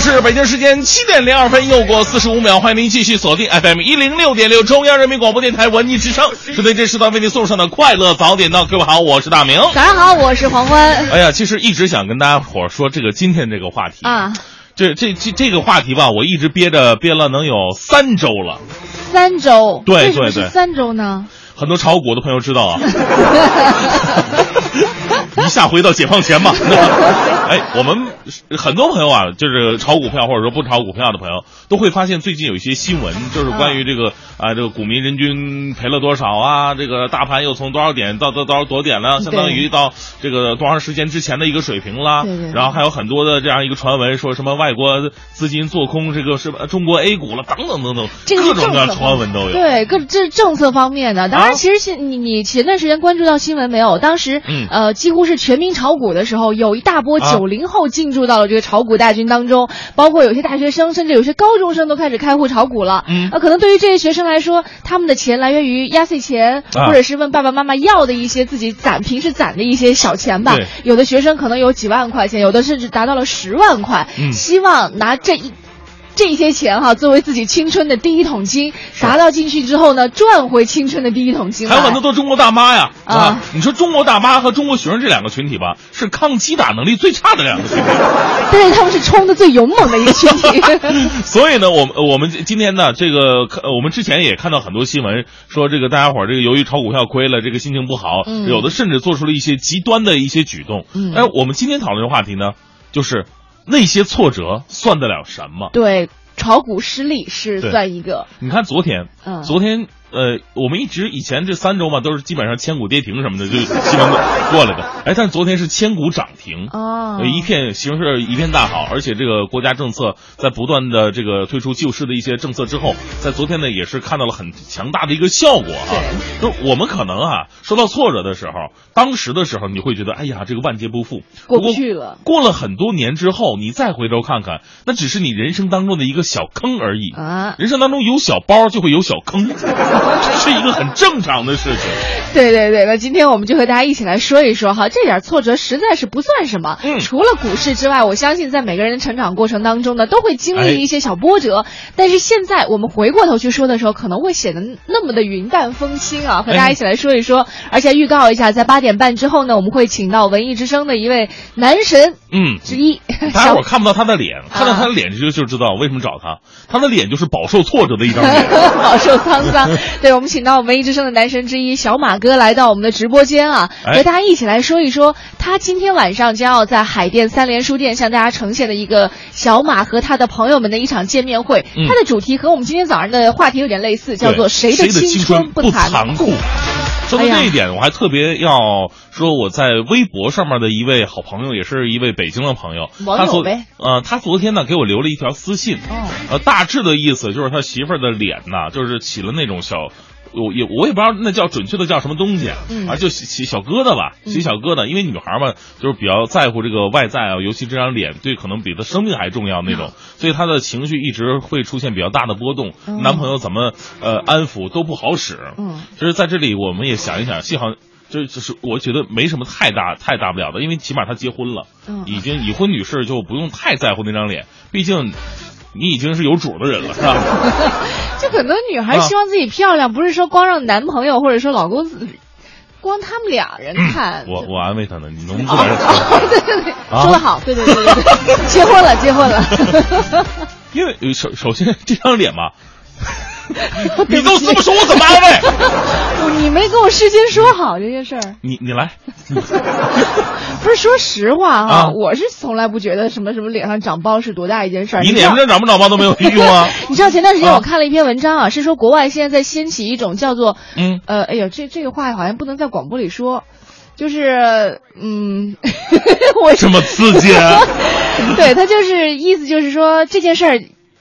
是北京时间七点零二分，又过四十五秒，欢迎您继续锁定 FM 一零六点六中央人民广播电台文艺之声，是对这时段为您送上的快乐早点到。各位好，我是大明。早上好，我是黄欢哎呀，其实一直想跟大家伙说这个今天这个话题，啊。这这这这个话题吧，我一直憋着憋了能有三周了。三周，对对对三周呢？很多炒股的朋友知道啊，一下回到解放前吧。哎，我们很多朋友啊，就是炒股票或者说不炒股票的朋友，都会发现最近有一些新闻，就是关于这个啊，这个股民人均赔了多少啊，这个大盘又从多少点到到多少多点了，相当于到这个多长时间之前的一个水平啦。然后还有很多的这样一个传闻，说什么外国资金做空这个什么中国 A 股了，等等等等，这各种各样传闻都有。对，各这是政策方面的。当啊然，其实现你你前段时间关注到新闻没有？当时、嗯呃几乎是全民炒股的时候，有一大波啊九零后进驻到了这个炒股大军当中，包括有些大学生，甚至有些高中生都开始开户炒股了。嗯呃，可能对于这些学生来说，他们的钱来源于压岁钱，啊或者是问爸爸妈妈要的一些自己攒平时攒的一些小钱吧。有的学生可能有几万块钱，有的甚至达到了十万块，嗯希望拿这一。这些钱哈，作为自己青春的第一桶金，砸到进去之后呢，赚回青春的第一桶金。还有很多都中国大妈呀，啊你说中国大妈和中国学生这两个群体吧，是抗击打能力最差的两个群体。但是他们是冲的最勇猛的一个群体。所以呢，我们我们今天呢，这个看我们之前也看到很多新闻，说这个大家伙儿这个由于炒股票亏了，这个心情不好，嗯有的甚至做出了一些极端的一些举动。嗯哎，我们今天讨论的话题呢，就是那些挫折算得了什么？对，炒股失利是算一个。你看昨天，嗯昨天呃，我们一直以前这三周嘛，都是基本上千股跌停什么的，就基本过来的。哎，但是昨天是千股涨停。哦呃一片形势一片大好，而且这个国家政策在不断的这个推出救市的一些政策之后，在昨天呢也是看到了很强大的一个效果啊。就我们可能啊受到挫折的时候，当时的时候你会觉得哎呀这个万劫不复，过去了过了很多年之后，你再回头看看，那只是你人生当中的一个小坑而已。啊，人生当中有小包就会有小坑，这 是一个很正常的事情。对对对，那今天我们就和大家一起来说一说哈，这点挫折实在是不算什么。嗯除了股市之外，我相信在每个人的成长过程当中呢，都会经哎历一些小波折。但是现在我们回过头去说的时候，可能会显得那么的云淡风轻啊，和大家一起来说一说。而且预告一下，在八点半之后呢，我们会请到文艺之声的一位男神嗯，之一，大家小伙看不到他的脸，看到他的脸就就知道为什么找他。他的脸就是饱受挫折的一张脸。饱受沧桑。对，我们请到文艺之声的男神之一小马哥来到我们的直播间啊，哎。和大家一起来说一说他今天晚上将要在海淀三联书店向大家呈现的一个小马和他的朋友们的一场见面会。嗯。它的主题和我们今天早上的话题有点类似，叫做“谁的青春不残酷”。说到这一点，我还特别要说，我在微博上面的一位好朋友，也是一位北京的朋友，他昨呃，他昨天呢给我留了一条私信，哦呃，大致的意思就是他媳妇儿的脸呐，就是起了那种小。我也我也不知道那叫准确的叫什么东西，嗯。啊，就起起小疙瘩吧，起小疙瘩，因为女孩嘛，就是比较在乎这个外在啊，尤其这张脸，对可能比她生命还重要那种，所以她的情绪一直会出现比较大的波动，嗯。男朋友怎么呃安抚都不好使，嗯，就是在这里我们也想一想，幸好。就就是我觉得没什么太大太大不了的，因为起码她结婚了，嗯。已经已婚女士就不用太在乎那张脸，毕竟你已经是有主的人了，是吧？就很多女孩啊希望自己漂亮，不是说光让男朋友或者说老公，光他们俩人看。我我安慰她呢，你能不能哦 对对对，啊说的好，对对对对对，结婚了，结婚了。因为呃首首先这张脸嘛，你都这么说，我怎么安慰？不，你没跟我事先说好这件事儿。你你来，不是说实话哈、啊我是从来不觉得什么什么脸上长包是多大一件事儿。你脸上长不长包都没有用啊。你知道前段时间啊我看了一篇文章啊，是说国外现在在掀起一种叫做嗯，呃，哎呦，这这个话好像不能在广播里说，就是嗯，我这么刺激啊！对他就是意思就是说这件事儿。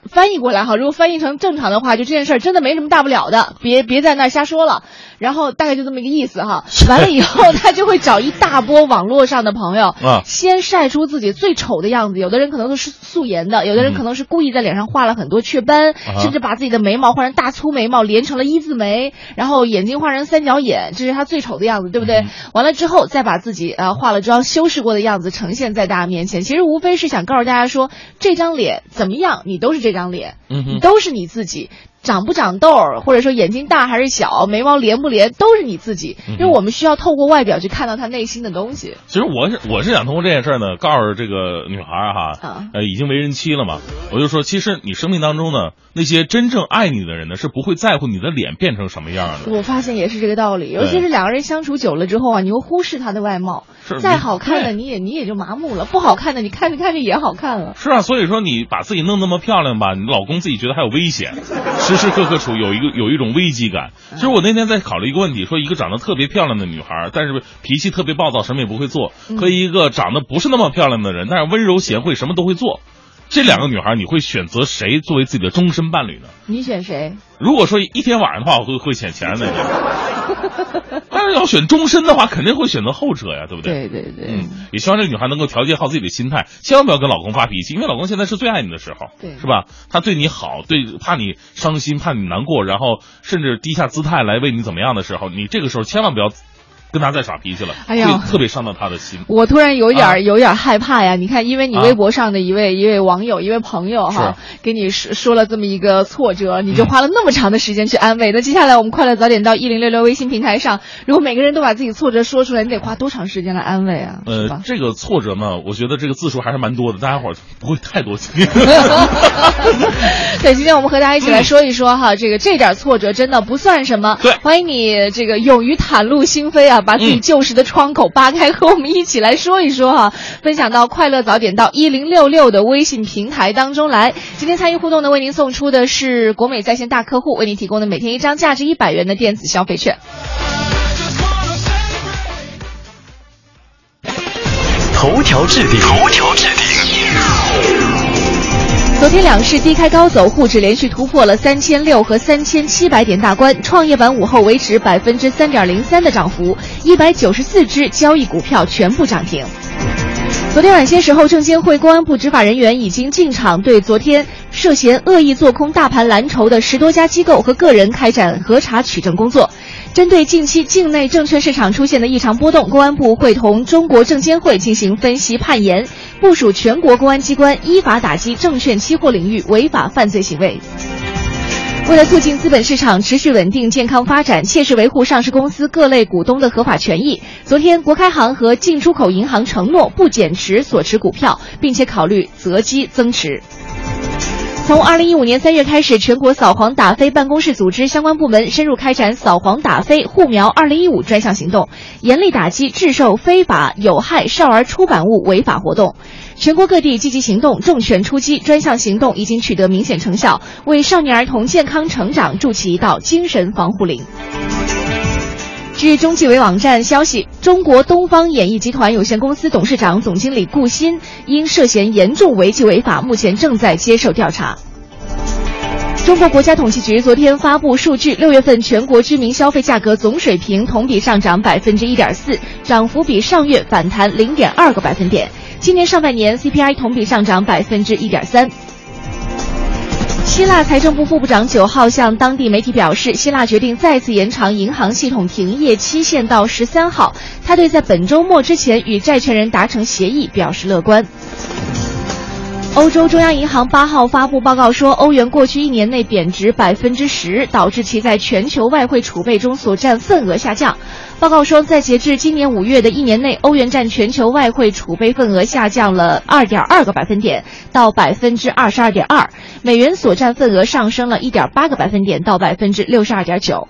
翻译过来哈，如果翻译成正常的话，就这件事儿真的没什么大不了的，别别在那瞎说了。然后大概就这么一个意思哈。完了以后，他就会找一大波网络上的朋友，啊先晒出自己最丑的样子。有的人可能都是素颜的，有的人可能是故意在脸上画了很多雀斑，啊甚至把自己的眉毛画成大粗眉毛，连成了一字眉，然后眼睛画成三角眼，这是他最丑的样子，对不对？嗯完了之后，再把自己呃化了妆、修饰过的样子呈现在大家面前。其实无非是想告诉大家说，这张脸怎么样，你都是这张脸，你都是你自己。长不长痘儿，或者说眼睛大还是小，眉毛连不连，都是你自己。因为我们需要透过外表去看到他内心的东西。其实我是我是想通过这件事呢，告诉这个女孩哈啊，呃，已经为人妻了嘛，我就说，其实你生命当中呢，那些真正爱你的人呢，是不会在乎你的脸变成什么样的。我发现也是这个道理，尤其是两个人相处久了之后啊，你会忽视他的外貌。是再好看的你也你也就麻木了，不好看的你看着看着也好看了。是啊，所以说你把自己弄那么漂亮吧，你老公自己觉得还有危险，时时刻刻处有一个有一种危机感。其实我那天在考虑一个问题，说一个长得特别漂亮的女孩，但是脾气特别暴躁，什么也不会做，和一个长得不是那么漂亮的人，但是温柔贤惠，什么都会做，这两个女孩你会选择谁作为自己的终身伴侣呢？你选谁？如果说一天晚上的话，我会会选前任那个。但是要选终身的话，肯定会选择后者呀，对不对？对对对，嗯，也希望这个女孩能够调节好自己的心态，千万不要跟老公发脾气，因为老公现在是最爱你的时候，对是吧？他对你好，对怕你伤心，怕你难过，然后甚至低下姿态来为你怎么样的时候，你这个时候千万不要跟他再耍脾气了，哎呀会特别伤到他的心。我突然有点、啊有点害怕呀！你看，因为你啊微博上的一位、一位网友、一位朋友哈，给你说说了这么一个挫折，你就嗯花了那么长的时间去安慰。那接下来我们快乐早点到一零六六微信平台上，如果每个人都把自己挫折说出来，你得花多长时间来安慰啊？是呃，？这个挫折嘛，我觉得这个字数还是蛮多的，大家伙儿不会太多听。对，今天我们和大家一起来说一说哈，这个这点挫折真的不算什么。对欢迎你这个勇于袒露心扉啊，把自己嗯旧时的窗口扒开，和我们一起来说一说哈，分享到快乐早点到一零六六的微信平台当中来。今天参与互动的，为您送出的是国美在线大客户为您提供的每天一张价值一百元的电子消费券。头条置顶，头条置顶。昨天两市低开高走，沪指连续突破了三千六和三千七百点大关，创业板午后维持百分之三点零三的涨幅，一百九十四只交易股票全部涨停。昨天晚些时候，证监会、公安部执法人员已经进场对昨天涉嫌恶意做空大盘蓝筹的十多家机构和个人开展核查取证工作。针对近期境内证券市场出现的异常波动，公安部会同中国证监会进行分析判研，部署全国公安机关依法打击证券期货领域违法犯罪行为。为了促进资本市场持续稳定健康发展，切实维护上市公司各类股东的合法权益，昨天国开行和进出口银行承诺不减持所持股票，并且考虑择机增持。从二零一五年三月开始，全国扫黄打非办公室组织相关部门深入开展扫黄打非护苗二零一五专项行动，严厉打击制售非法有害少儿出版物违法活动。全国各地积极行动，重拳出击，专项行动已经取得明显成效，为少年儿童健康成长筑起一道精神防护林。据中纪委网站消息，中国东方演艺集团有限公司董事长、总经理顾鑫因涉嫌严重违纪违法，目前正在接受调查。中国国家统计局昨天发布数据，六月份全国居民消费价格总水平同比上涨百分之一点四，涨幅比上月反弹零点二个百分点。今年上半年 CPI 同比上涨百分之一点三。希腊财政部副部长九号向当地媒体表示，希腊决定再次延长银行系统停业期限到十三号。他对在本周末之前与债权人达成协议表示乐观。欧洲中央银行八号发布报告说，欧元过去一年内贬值百分之十，导致其在全球外汇储备中所占份额下降。报告说，在截至今年五月的一年内，欧元占全球外汇储备份额下降了二点二个百分点，到百分之二十二点二；美元所占份额上升了一点八个百分点，到百分之六十二点九。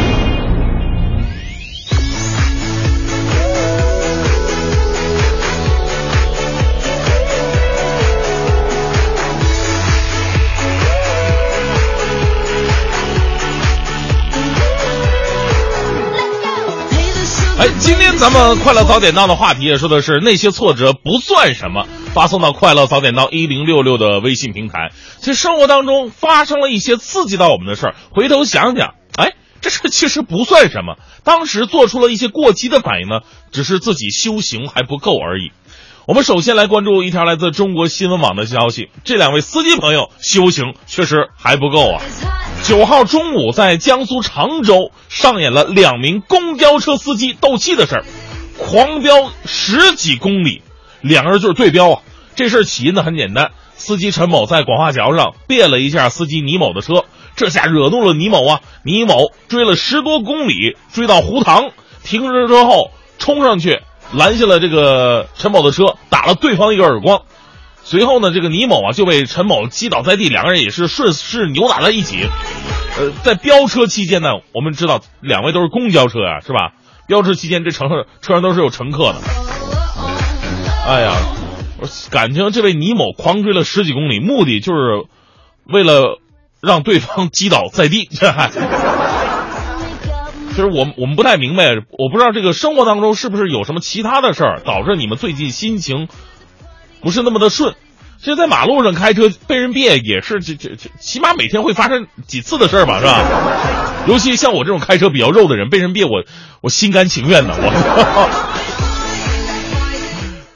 哎，今天咱们快乐早点到的话题也说的是那些挫折不算什么，发送到快乐早点到一零六六的微信平台。其实生活当中发生了一些刺激到我们的事儿，回头想想，哎，这事其实不算什么。当时做出了一些过激的反应呢，只是自己修行还不够而已。我们首先来关注一条来自中国新闻网的消息，这两位司机朋友修行确实还不够啊。九号中午，在江苏常州上演了两名公交车司机斗气的事儿，狂飙十几公里，两个人就是对飙啊。这事儿起因呢很简单，司机陈某在广化桥上别了一下司机倪某的车，这下惹怒了倪某啊。倪某追了十多公里，追到湖塘停车之后，冲上去拦下了这个陈某的车，打了对方一个耳光。随后呢，这个倪某啊就被陈某击倒在地，两个人也是顺势扭打在一起。呃，在飙车期间呢，我们知道两位都是公交车啊，是吧？飙车期间，这乘客车上都是有乘客的。哎呀，感情这位倪某狂追了十几公里，目的就是为了让对方击倒在地。这还，就是我们我们不太明白，我不知道这个生活当中是不是有什么其他的事儿导致你们最近心情不是那么的顺。其实，在马路上开车被人别也是这这这，起码每天会发生几次的事儿吧，是吧？尤其像我这种开车比较肉的人，被人别我我心甘情愿的我。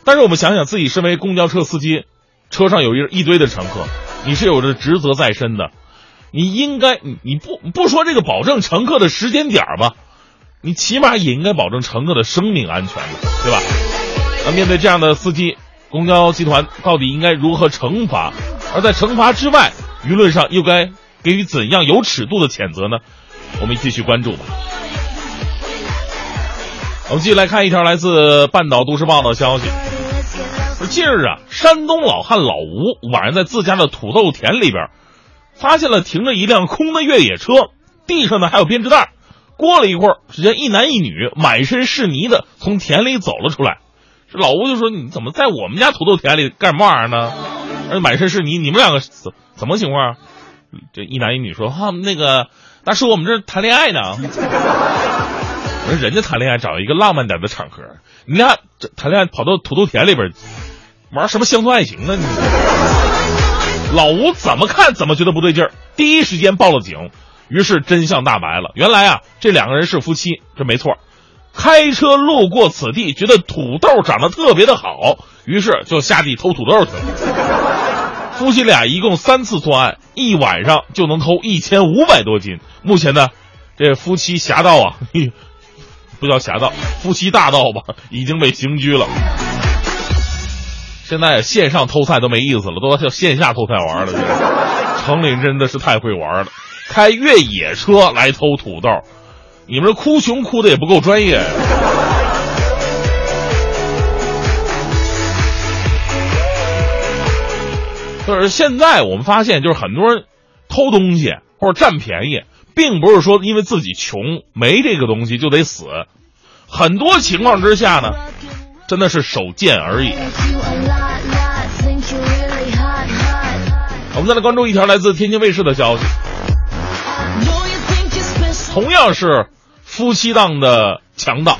但是我们想想，自己身为公交车司机，车上有一一堆的乘客，你是有着职责在身的，你应该你你不不说这个保证乘客的时间点儿吧，你起码也应该保证乘客的生命安全的，对吧？那面对这样的司机，公交集团到底应该如何惩罚？而在惩罚之外，舆论上又该给予怎样有尺度的谴责呢？我们继续关注吧。我们继续来看一条来自半岛都市报的消息。近日啊，山东老汉老吴晚上在自家的土豆田里边，发现了停着一辆空的越野车，地上呢还有编织袋。过了一会儿，只见一男一女满身是泥的从田里走了出来。这老吴就说：“你怎么在我们家土豆田里干什么玩意儿呢？而且满身是泥，你们两个怎怎么情况？”这一男一女说：“哈、那个大叔，我们这谈恋爱呢。”我说：“人家谈恋爱找一个浪漫点的场合，你俩这谈恋爱跑到土豆田里边，玩什么乡村爱情呢？你老吴怎么看怎么觉得不对劲儿，第一时间报了警。于是真相大白了，原来啊，这两个人是夫妻，这没错。开车路过此地，觉得土豆长得特别的好，于是就下地偷土豆去了。夫妻俩一共三次作案，一晚上就能偷一千五百多斤。目前呢，这夫妻侠盗啊，嘿 不叫侠盗，夫妻大盗吧，已经被刑拘了。现在线上偷菜都没意思了，都要线下偷菜玩了。这个 城里真的是太会玩了，开越野车来偷土豆，你们这哭穷哭的也不够专业呀。就是现在我们发现，就是很多人偷东西或者占便宜，并不是说因为自己穷没这个东西就得死，很多情况之下呢，真的是手贱而已。我们再来关注一条来自天津卫视的消息，同样是夫妻档的强盗。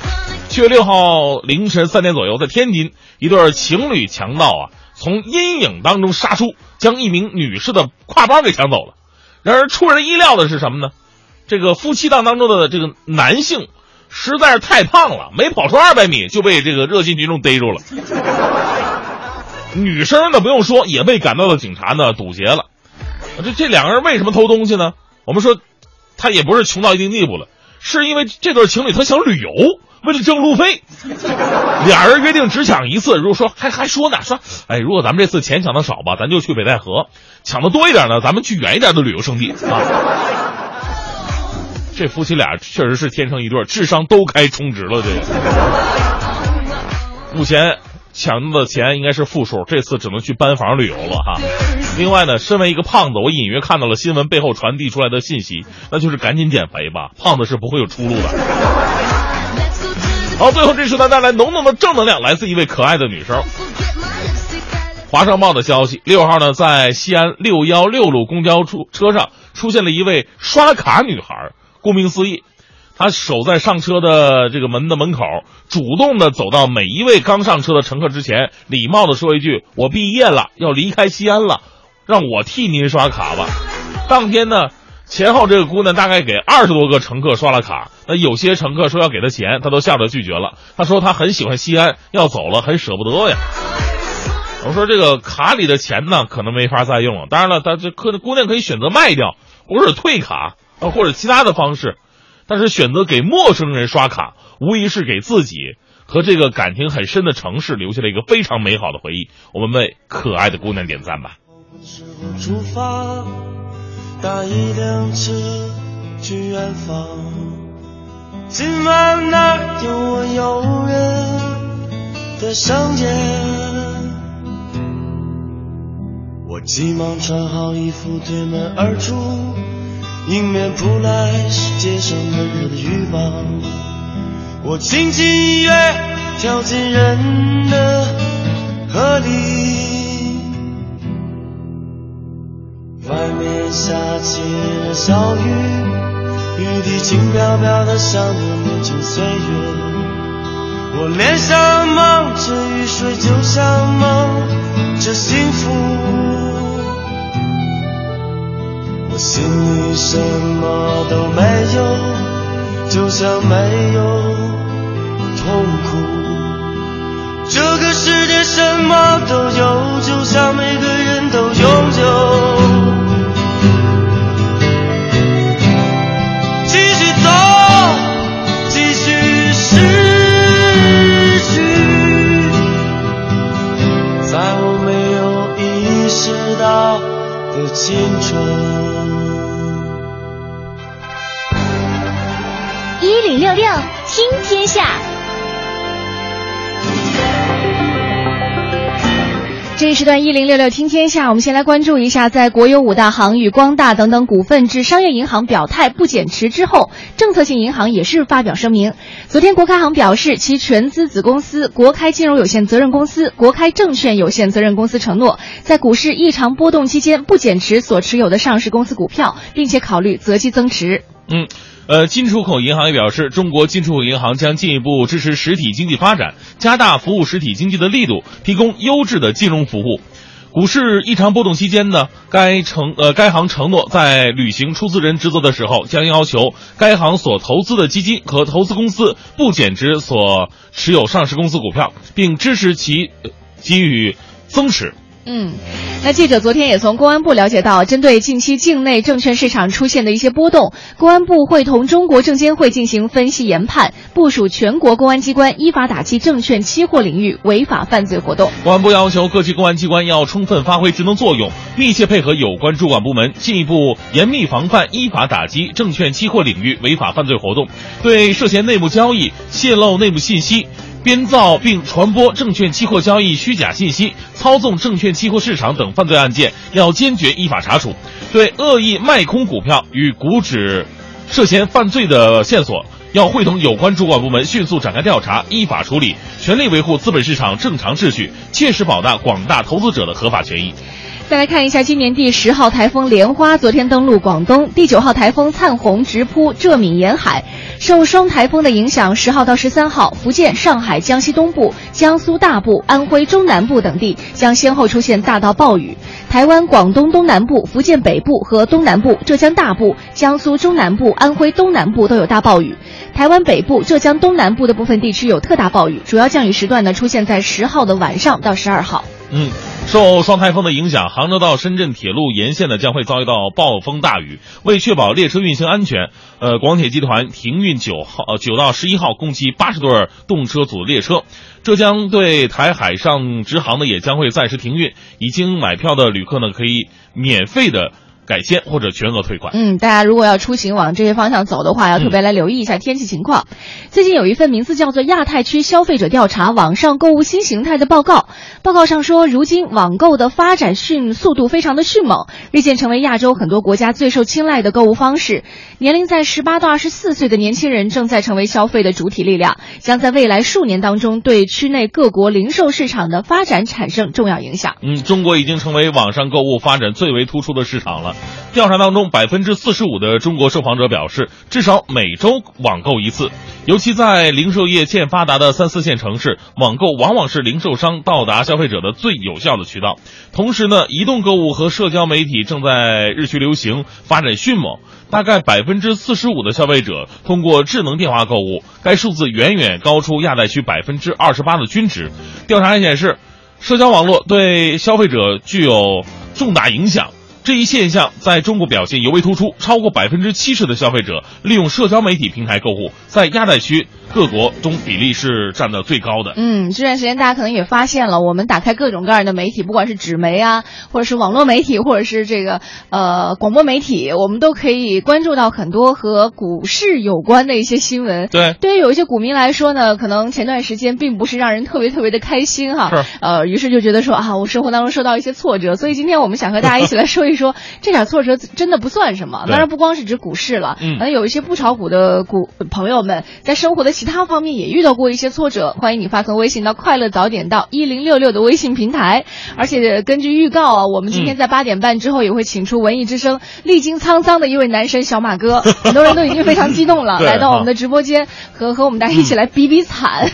七月六号凌晨三点左右，在天津，一对情侣强盗啊，从阴影当中杀出，将一名女士的挎包给抢走了。然而出人意料的是什么呢？这个夫妻档当中的这个男性实在是太胖了，没跑出二百米就被这个热心群众逮住了。女生呢不用说，也被赶到的警察呢堵截了。这这两个人为什么偷东西呢？我们说，他也不是穷到一定地步了，是因为这对情侣他想旅游，为了挣路费，俩人约定只抢一次。如果说还还说呢，说哎，如果咱们这次钱抢的少吧，咱就去北戴河；抢的多一点呢，咱们去远一点的旅游胜地啊。这夫妻俩确实是天生一对，智商都该充值了。这个目前抢到的钱应该是负数，这次只能去班房旅游了哈。另外呢，身为一个胖子，我隐约看到了新闻背后传递出来的信息，那就是赶紧减肥吧，胖子是不会有出路的。好，最后这时段带来浓浓的正能量，来自一位可爱的女生。华商报的消息，六号呢，在西安六幺六路公交出车上出现了一位刷卡女孩。顾名思义，她守在上车的这个门的门口，主动的走到每一位刚上车的乘客之前，礼貌的说一句：“我毕业了，要离开西安了，让我替您刷卡吧。”当天呢，前后这个姑娘大概给二十多个乘客刷了卡，那有些乘客说要给她钱，她都笑着拒绝了。她说她很喜欢西安，要走了，很舍不得呀。我说这个卡里的钱呢，可能没法再用了。当然了，她这可姑娘可以选择卖掉，或者退卡啊，或者其他的方式。但是选择给陌生人刷卡，无疑是给自己和这个感情很深的城市留下了一个非常美好的回忆。我们为可爱的姑娘点赞吧。出发，搭一辆车去远方。今晚那有我诱人的香烟。我急忙穿好衣服，推门而出，迎面扑来是街上温热的欲望。我轻轻一跃，跳进人的河里。外面下起了小雨，雨滴轻飘飘的，像着年轻岁月。我脸上蒙着雨水，就像蒙着幸福。我心里什么都没有，就像没有痛苦。这个世界什么都有，就像每个这一时段一零六六听天下，我们先来关注一下，在国有五大行与光大等等股份制商业银行表态不减持之后，政策性银行也是发表声明。昨天，国开行表示，其全资子公司国开金融有限责任公司、国开证券有限责任公司承诺，在股市异常波动期间不减持所持有的上市公司股票，并且考虑择机增持。嗯，呃，进出口银行也表示，中国进出口银行将进一步支持实体经济发展，加大服务实体经济的力度，提供优质的金融服务。股市异常波动期间呢，该承呃该行承诺在履行出资人职责的时候，将要求该行所投资的基金和投资公司不减值所持有上市公司股票，并支持其给予增持。嗯，那记者昨天也从公安部了解到，针对近期境内证券市场出现的一些波动，公安部会同中国证监会进行分析研判，部署全国公安机关依法打击证券期货领域违法犯罪活动。公安部要求各级公安机关要充分发挥职能作用，密切配合有关主管部门，进一步严密防范依法打击证券期货领域违法犯罪活动，对涉嫌内幕交易、泄露内幕信息。编造并传播证券期货交易虚假信息、操纵证券期货市场等犯罪案件，要坚决依法查处；对恶意卖空股票与股指涉嫌犯罪的线索，要会同有关主管部门迅速展开调查，依法处理，全力维护资本市场正常秩序，切实保障广大投资者的合法权益。再来看一下，今年第十号台风莲花昨天登陆广东，第九号台风灿红直扑浙闽沿海。受双台风的影响，十号到十三号，福建、上海、江西东部、江苏大部、安徽中南部等地将先后出现大到暴雨。台湾广东东南部、福建北部和东南部、浙江大部、江苏中南部、安徽东南部都有大暴雨。台湾北部、浙江东南部的部分地区有特大暴雨，主要降雨时段呢出现在十号的晚上到十二号。嗯，受双台风的影响，杭州到深圳铁路沿线呢将会遭遇到暴风大雨。为确保列车运行安全，呃，广铁集团停运九号、呃九到十一号共计八十对动车组列车。浙江对台海上直航呢也将会暂时停运，已经买票的旅客呢可以免费的改签或者全额退款。嗯，大家如果要出行往这些方向走的话，要特别来留意一下天气情况。最近有一份名字叫做《亚太区消费者调查网上购物新形态》的报告，报告上说，如今网购的发展迅速度非常的迅猛，日渐成为亚洲很多国家最受青睐的购物方式。年龄在十八到二十四岁的年轻人正在成为消费的主体力量，将在未来数年当中对区内各国零售市场的发展产生重要影响。嗯，中国已经成为网上购物发展最为突出的市场了。调查当中，百分之四十五的中国受访者表示，至少每周网购一次。尤其在零售业欠发达的三四线城市，网购往往是零售商到达消费者的最有效的渠道。同时呢，移动购物和社交媒体正在日趋流行，发展迅猛。大概百分之四十五的消费者通过智能电话购物，该数字远远高出亚太区百分之二十八的均值。调查还显示，社交网络对消费者具有重大影响。这一现象在中国表现尤为突出，超过百分之七十的消费者利用社交媒体平台购物，在亚太区各国中比例是占的最高的。嗯，这段时间大家可能也发现了，我们打开各种各样的媒体，不管是纸媒啊，或者是网络媒体，或者是这个呃广播媒体，我们都可以关注到很多和股市有关的一些新闻。对，对于有一些股民来说呢，可能前段时间并不是让人特别特别的开心哈。是。呃，于是就觉得说啊，我生活当中受到一些挫折，所以今天我们想和大家一起来说一说，这点挫折真的不算什么。当然不光是指股市了，嗯可能有一些不炒股的股朋友们在生活的其他方面也遇到过一些挫折，欢迎你发送微信到快乐早点到一零六六的微信平台。而且根据预告啊，我们今天在八点半之后也会请出文艺之声历经沧桑的一位男神小马哥，很多人都已经非常激动了，来到我们的直播间和和我们大家一起来比比惨，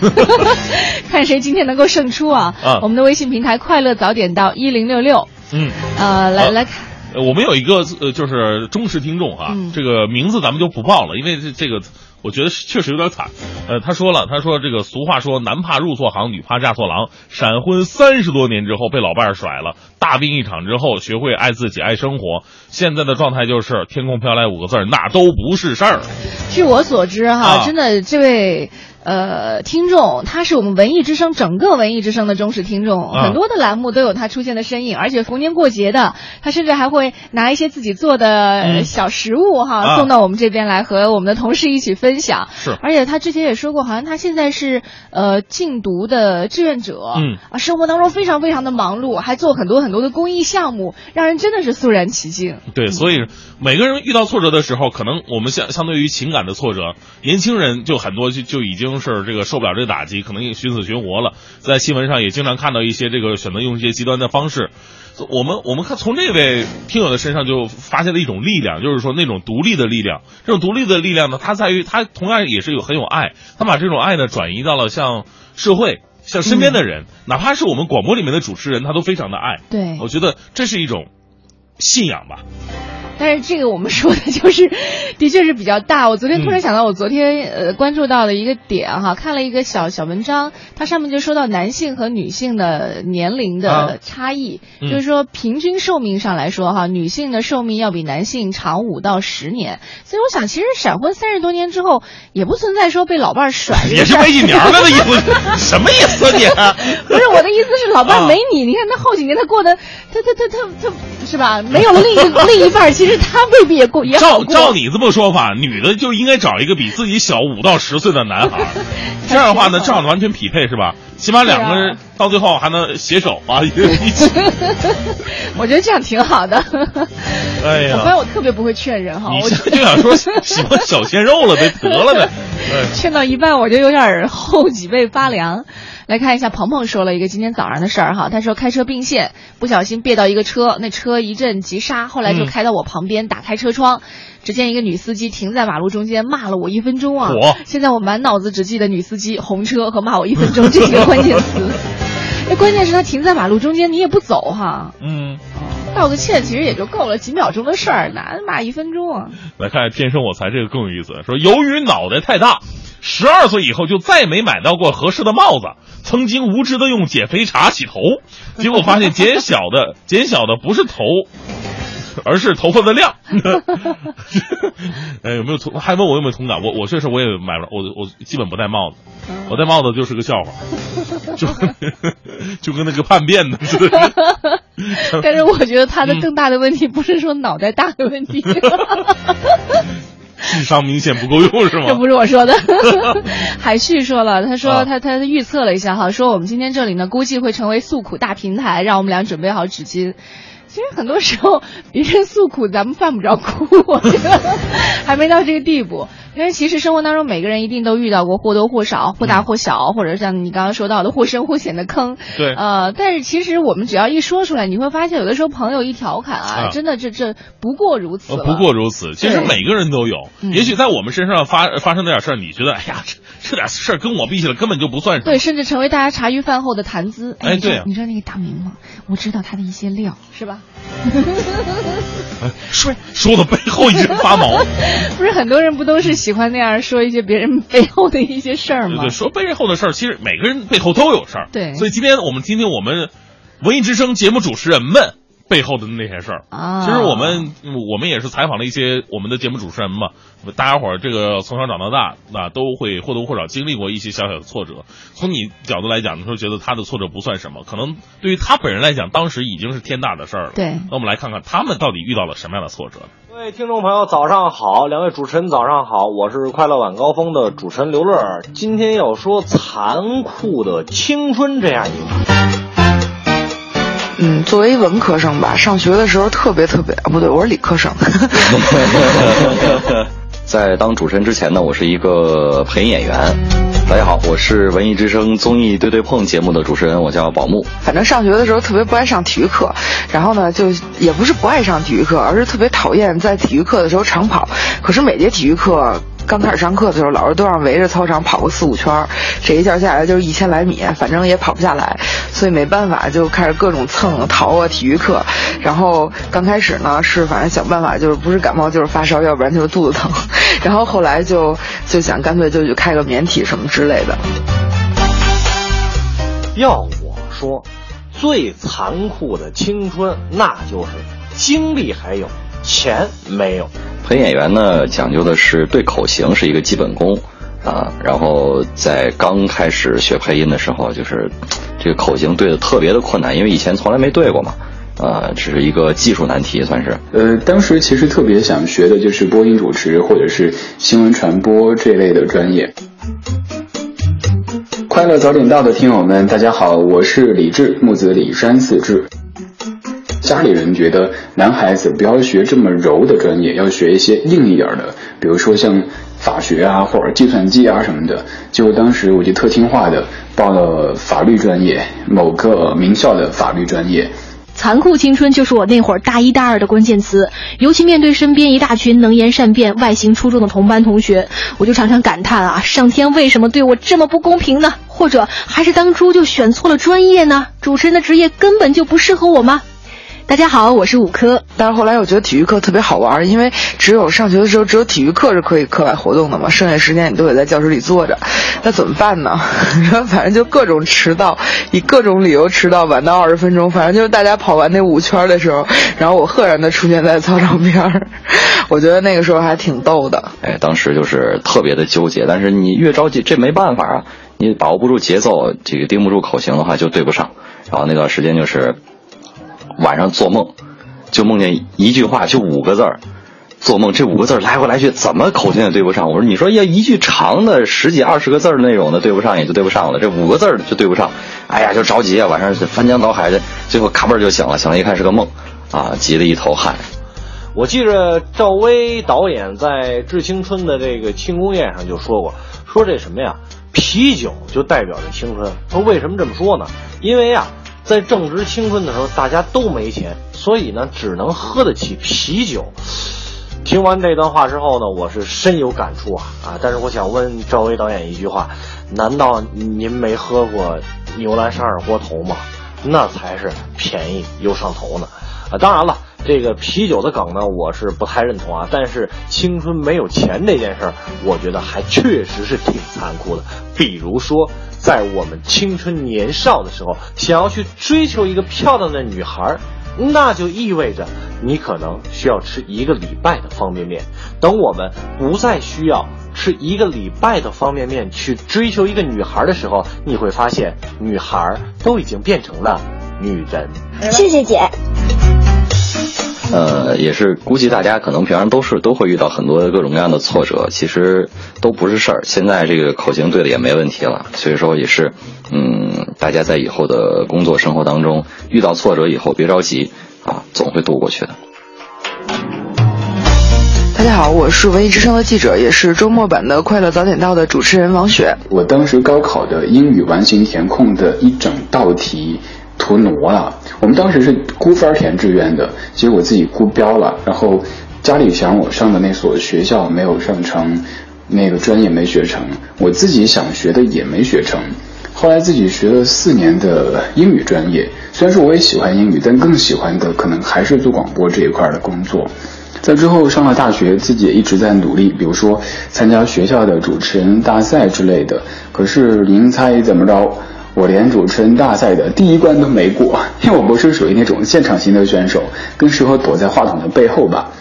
看谁今天能够胜出啊！啊我们的微信平台快乐早点到一零六六，嗯。呃，来好来看。呃，我们有一个呃，就是忠实听众啊，嗯这个名字咱们就不报了，因为这这个我觉得确实有点惨。呃，他说了，他说这个俗话说男怕入错行，女怕嫁错郎。闪婚三十多年之后被老伴儿甩了，大病一场之后学会爱自己爱生活，现在的状态就是天空飘来五个字儿，那都不是事儿。据我所知哈，啊真的这位呃听众，他是我们文艺之声整个文艺之声的忠实听众，啊。很多的栏目都有他出现的身影，而且逢年过节的，他甚至还会拿一些自己做的小食物哈、啊。送到我们这边来和我们的同事一起分享。是。而且他之前也说过，好像他现在是呃禁毒的志愿者，嗯。啊，生活当中非常非常的忙碌，还做很多很多的公益项目，让人真的是肃然起敬。对，所以每个人遇到挫折的时候，可能我们相相对于情感的挫折，年轻人就很多就就已经是这个受不了这个打击，可能也寻死寻活了。在新闻上也经常看到一些这个选择用一些极端的方式。我们我们看从这位听友的身上就发现了一种力量，就是说那种独立的力量。这种独立的力量呢，它在于它同样也是有很有爱，他把这种爱呢转移到了像社会。像身边的人，哪怕是我们广播里面的主持人，他都非常的爱。对我觉得这是一种信仰吧。但是这个我们说的就是，的确是比较大。我昨天突然想到，我昨天呃关注到的一个点哈，看了一个小小文章，它上面就说到男性和女性的年龄啊的差异，嗯就是说平均寿命上来说哈，女性的寿命要比男性长五到十年。所以我想，其实闪婚三十多年之后，也不存在说被老伴儿甩也是没几年了的意思，什么意思啊你？不是我的意思是，老伴没你，你看他后几年他过得，他他他他他，是吧？没有了另一另一半儿，其实他未必也过也好照过。照你这么说法，女的就应该找一个比自己小五到十岁的男孩，这样的话呢，这样完全匹配是吧？起码两个人到最后还能携手啊，一起。我觉得这样挺好的。哎我发现呀，我特别不会劝人哈，我你现在就想说喜欢小鲜肉了呗，得了呗。哎劝到一半我就有点后脊背发凉。来看一下，鹏鹏说了一个今天早上的事儿哈，他说开车并线，不小心别到一个车，那车一阵急刹，后来就嗯开到我旁边，打开车窗，只见一个女司机停在马路中间骂了我一分钟啊嚯！现在我满脑子只记得女司机、红车和骂我一分钟这几个关键词。那关键是他停在马路中间，你也不走哈，嗯，道个歉其实也就够了，几秒钟的事儿，哪骂一分钟啊？来看天生我材这个更有意思，说由于脑袋太大，十二岁以后就再没买到过合适的帽子，曾经无知的用减肥茶洗头，结果发现减小的减小的不是头，而是头发的量。哎，有没有同？还问我有没有同感？我我确实我也买不了，我我基本不戴帽子，我戴帽子就是个笑话，就就跟那个叛变的似的。但是我觉得他的更大的问题不是说脑袋大的问题，智商明显不够用是吗？这不是我说的。海旭说了，他说啊他他预测了一下哈，说我们今天这里呢估计会成为诉苦大平台，让我们俩准备好纸巾。其实很多时候别人诉苦，咱们犯不着哭，我觉得还没到这个地步。因为其实生活当中每个人一定都遇到过或多或少、或大或小，或者像你刚刚说到的或深或浅的坑。对呃，但是其实我们只要一说出来，你会发现有的时候朋友一调侃啊，啊真的这这不过如此不过如此，其实每个人都有。嗯也许在我们身上发发生那点事儿，你觉得哎呀，这这点事儿跟我比起来根本就不算什么。对，甚至成为大家茶余饭后的谈资。哎对啊你知道那个大明吗？我知道他的一些料，是吧？哎说说的背后一阵发毛。不是很多人不都是喜欢那样说一些别人背后的一些事儿吗对对，？说背后的事儿，其实每个人背后都有事儿。对所以今天我们听听我们文艺之声节目主持人们背后的那些事儿。啊，其实我们嗯我们也是采访了一些我们的节目主持人嘛，大家伙儿这个从小长到大，那都会或多或少经历过一些小小的挫折。从你角度来讲，你说觉得他的挫折不算什么，可能对于他本人来讲，当时已经是天大的事儿了。对那我们来看看他们到底遇到了什么样的挫折。各位听众朋友，早上好！两位主持人早上好，我是快乐晚高峰的主持人刘乐。今天要说残酷的青春这样一个话题。嗯，作为文科生吧，上学的时候特别特别啊，不对，我是理科生。在当主持人之前呢，我是一个配音演员。大家好，我是文艺之声综艺对对碰节目的主持人，我叫宝木。反正上学的时候特别不爱上体育课，然后呢，就也不是不爱上体育课，而是特别讨厌在体育课的时候长跑。可是每节体育课刚开始上课的时候，老师都让围着操场跑个四五圈儿，这一下下来就是一千来米，反正也跑不下来，所以没办法就开始各种蹭逃啊体育课。然后刚开始呢是反正想办法，就是不是感冒就是发烧，要不然就是肚子疼。然后后来就就想干脆就去开个免体什么之类的。要我说，最残酷的青春，那就是精力还有，钱没有。配音演员呢，讲究的是对口型是一个基本功啊。然后在刚开始学配音的时候，就是这个口型对的特别的困难，因为以前从来没对过嘛。啊，这是一个技术难题，算是。呃，当时其实特别想学的就是播音主持或者是新闻传播这类的专业。快乐早点到的听友们，大家好，我是李志，木子李山四志。家里人觉得男孩子不要学这么柔的专业，要学一些硬一点的，比如说像法学啊或者计算机啊什么的。就当时我就特听话的报了法律专业，某个名校的法律专业。残酷青春就是我那会儿大一大二的关键词，尤其面对身边一大群能言善辩、外形出众的同班同学，我就常常感叹啊，上天为什么对我这么不公平呢？或者还是当初就选错了专业呢？主持人的职业根本就不适合我吗？大家好，我是五科。但是后来我觉得体育课特别好玩，因为只有上学的时候只有体育课是可以课外活动的嘛，剩下时间你都得在教室里坐着，那怎么办呢？然 后反正就各种迟到，以各种理由迟到，晚到二十分钟，反正就是大家跑完那五圈的时候，然后我赫然的出现在操场边儿，我觉得那个时候还挺逗的。哎，当时就是特别的纠结，但是你越着急，这没办法啊，你把握不住节奏，这个盯不住口型的话就对不上。然后那段时间就是晚上做梦，就梦见一句话，就五个字儿。做梦这五个字儿来回来去，怎么口型也对不上。我说，你说要一句长的十几二十个字儿那种的对不上，也就对不上了。这五个字儿就对不上，哎呀，就着急啊！晚上翻江倒海的，最后咔嘣儿就醒了，醒了一看是个梦，啊，急得一头汗。我记着赵薇导演在《致青春》的这个庆功宴上就说过，说这什么呀，啤酒就代表着青春。说为什么这么说呢？因为呀，在正值青春的时候，大家都没钱，所以呢，只能喝得起啤酒。听完这段话之后呢，我是深有感触啊啊！但是我想问赵薇导演一句话：难道您没喝过牛栏山二锅头吗？那才是便宜又上头呢！啊，当然了，这个啤酒的梗呢，我是不太认同啊。但是青春没有钱这件事儿，我觉得还确实是挺残酷的。比如说，在我们青春年少的时候，想要去追求一个漂亮的女孩儿，那就意味着你可能需要吃一个礼拜的方便面。等我们不再需要吃一个礼拜的方便面去追求一个女孩的时候，你会发现女孩都已经变成了女人。谢谢姐。呃，也是估计大家可能平常都是都会遇到很多各种各样的挫折，其实都不是事儿。现在这个口型对了也没问题了，所以说也是，嗯，大家在以后的工作生活当中遇到挫折以后别着急啊，总会度过去的。大家好，我是文艺之声的记者，也是周末版的《快乐早点到》的主持人王雪。我当时高考的英语完形填空的一整道题涂挪了。我们当时是估分填志愿的，结果自己估标了，然后家里想我上的那所学校没有上成，那个专业没学成，我自己想学的也没学成。后来自己学了四年的英语专业，虽然说我也喜欢英语，但更喜欢的可能还是做广播这一块的工作。在之后上了大学，自己也一直在努力，比如说参加学校的主持人大赛之类的。可是您猜怎么着？我连主持人大赛的第一关都没过，因为我不是属于那种现场型的选手，更适合躲在话筒的背后吧。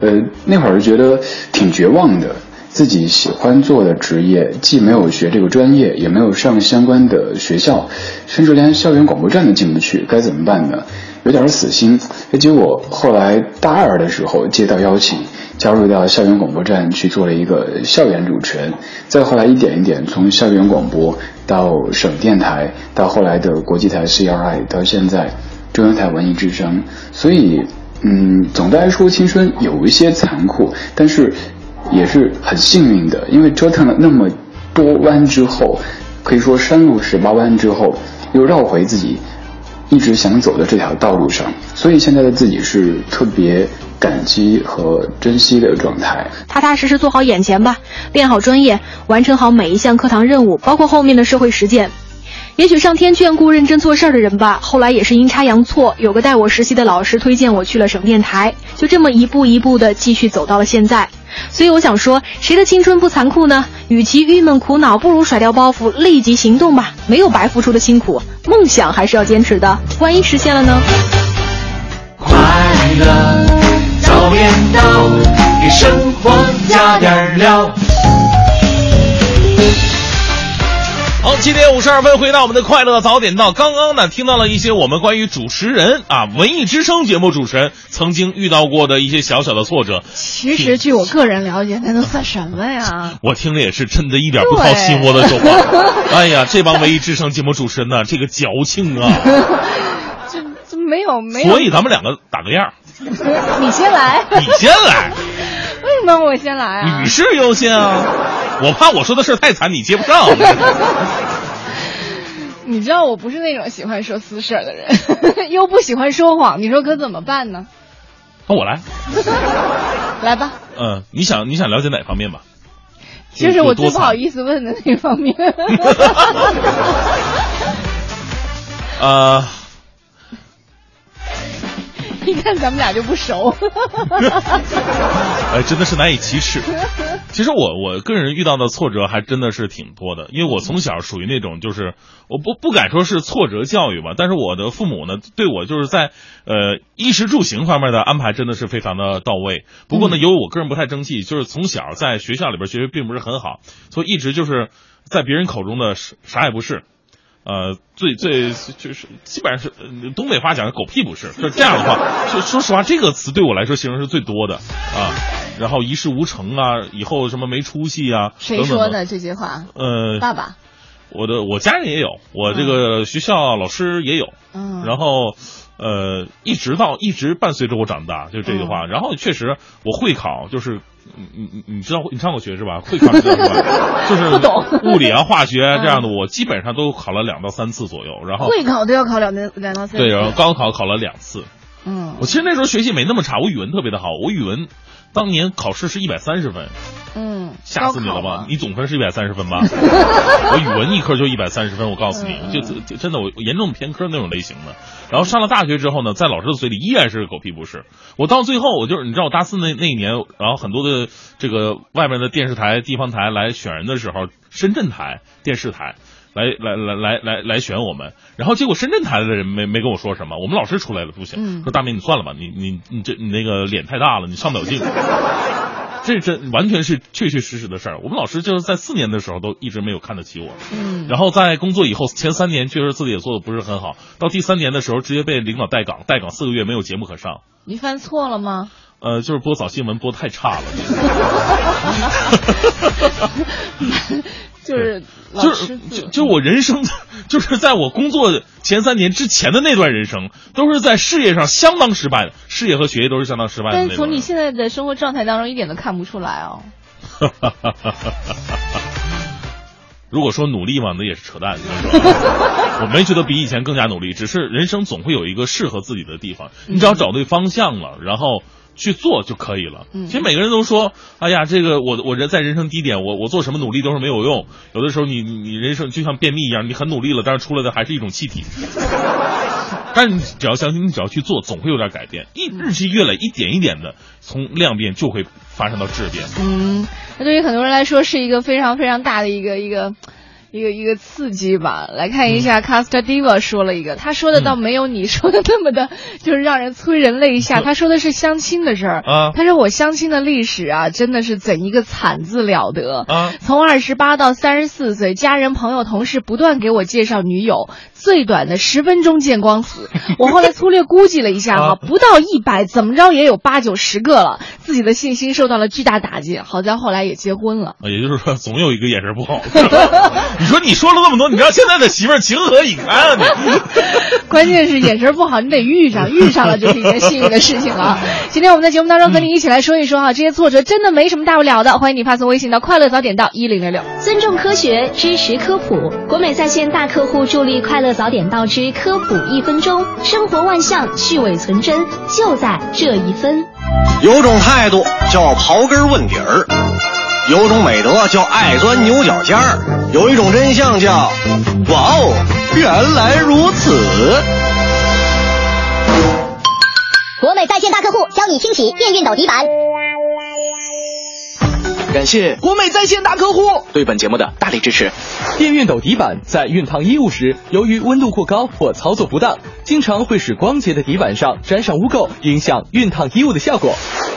呃，那会儿觉得挺绝望的，自己喜欢做的职业既没有学这个专业，也没有上相关的学校，甚至连校园广播站都进不去，该怎么办呢？有点死心。结果后来大二的时候接到邀请，加入到校园广播站去做了一个校园主持人，再后来一点一点从校园广播到省电台，到后来的国际台 CRI，到现在中央台文艺之声，所以。嗯，总的来说，青春有一些残酷，但是也是很幸运的，因为折腾了那么多弯之后，可以说山路十八弯之后，又绕回自己一直想走的这条道路上，所以现在的自己是特别感激和珍惜的状态。踏踏实实做好眼前吧，练好专业，完成好每一项课堂任务，包括后面的社会实践。也许上天眷顾认真做事儿的人吧。后来也是阴差阳错，有个带我实习的老师推荐我去了省电台，就这么一步一步的继续走到了现在。所以我想说，谁的青春不残酷呢？与其郁闷苦恼，不如甩掉包袱，立即行动吧。没有白付出的辛苦，梦想还是要坚持的。万一实现了呢？快乐早点到，给生活加点料。好，七点五十二分，回到我们的快乐早点到。刚刚呢，听到了一些我们关于主持人啊，文艺之声节目主持人曾经遇到过的一些小小的挫折。其实据我个人了解，那都算什么呀？我听着也是真的一点不掏心窝的说话。哎呀，这帮文艺之声节目主持人呢，这个矫情啊！这这没有没有。所以咱们两个打个样，你先来。你先来。为什么我先来啊？女士优先啊！我怕我说的事儿太惨，你接不上。你知道我不是那种喜欢说私事儿的人，又不喜欢说谎，你说可怎么办呢？那我来，来吧。嗯，你想你想了解哪方面吧？就是我最不好意思问的那方面。呃，一看咱们俩就不熟。哎，真的是难以启齿。其实我我个人遇到的挫折还真的是挺多的，因为我从小属于那种就是我不不敢说是挫折教育吧，但是我的父母呢对我就是在呃衣食住行方面的安排真的是非常的到位。不过呢，由于我个人不太争气，就是从小在学校里边学习并不是很好，所以一直就是在别人口中的啥啥也不是。呃，最最就是基本上是呃东北话讲的狗屁不是，就这样的话，说说实话，这个词对我来说形容是最多的啊。然后一事无成啊，以后什么没出息啊，谁说的这句话？呃，爸爸。我的我家人也有，我这个学校老师也有，嗯然后呃，一直到一直伴随着我长大，就这句话。然后确实我会考，就是你你你你知道你上过学是吧？会考？就是不懂物理啊、化学啊这样的，我基本上都考了两到三次左右。然后会考都要考两年两到三次对，次然后高考考了两次。嗯我其实那时候学习没那么差，我语文特别的好，我语文当年考试是一百三十分。嗯，吓死你了？吧你总分是一百三十分吧？我语文一科就一百三十分，我告诉你，嗯就就真的我严重偏科那种类型的。然后上了大学之后呢，在老师的嘴里依然是狗屁不是。我到最后，我就是你知道，我大四那那一年，然后很多的这个外面的电视台、地方台来选人的时候，深圳台电视台。来来来来来来选我们。然后结果深圳台的人没没跟我说什么，我们老师出来了不行，嗯说大明你算了吧，你你你这你那个脸太大了，你上不了镜。这这完全是确确实实的事儿。我们老师就是在四年的时候都一直没有看得起我，嗯然后在工作以后前三年确实自己也做的不是很好，到第三年的时候直接被领导带岗，带岗四个月没有节目可上。你犯错了吗？呃，就是播早新闻播太差了，就是就是就就我人生，就是在我工作前三年之前的那段人生，都是在事业上相当失败的，事业和学业都是相当失败的但。是从你现在的生活状态当中，一点都看不出来哦。如果说努力嘛，那也是扯淡。我没觉得比以前更加努力，只是人生总会有一个适合自己的地方，你只要找对方向了，然后去做就可以了。嗯其实每个人都说，哎呀，这个我我人在人生低点，我我做什么努力都是没有用。有的时候你你你人生就像便秘一样，你很努力了，但是出来的还是一种气体。但是你只要相信，你只要去做，总会有点改变。一日积月累，一点一点的从量变就会发生到质变。嗯，那对于很多人来说是一个非常非常大的一个一个。一个一个刺激吧，来看一嗯下 Casta Diva 说了一个，他说的倒没有你说的那么的，就是让人催人泪下。他说的是相亲的事儿啊他说我相亲的历史啊，真的是怎一个惨字了得啊！从二十八到三十四岁，家人、朋友、同事不断给我介绍女友，最短的十分钟见光死。我后来粗略估计了一下哈、啊不到一百，怎么着也有八九十个了，自己的信心受到了巨大打击。好在后来也结婚了。啊也就是说，总有一个眼神不好。你说你说了那么多，你知道现在的媳妇儿情何以堪啊你？关键是眼神不好，你得遇上，遇上了就是一件幸运的事情了。今天我们在节目当中和你一起来说一说哈，这些挫折真的没什么大不了的。欢迎你发送微信到快乐早点到一零六六。尊重科学，支持科普。国美在线大客户助力快乐早点到之科普一分钟，生活万象，去伪存真，就在这一分。有种态度叫刨根问底儿，有种美德叫爱钻牛角尖儿，有一种真相叫哇哦，原来如此。国美在线大客户教你清洗电熨斗底板。感谢国美在线大客户对本节目的大力支持。电熨斗底板在熨烫衣物时，由于温度过高或操作不当，经常会使光洁的底板上沾上污垢，影响熨烫衣物的效果。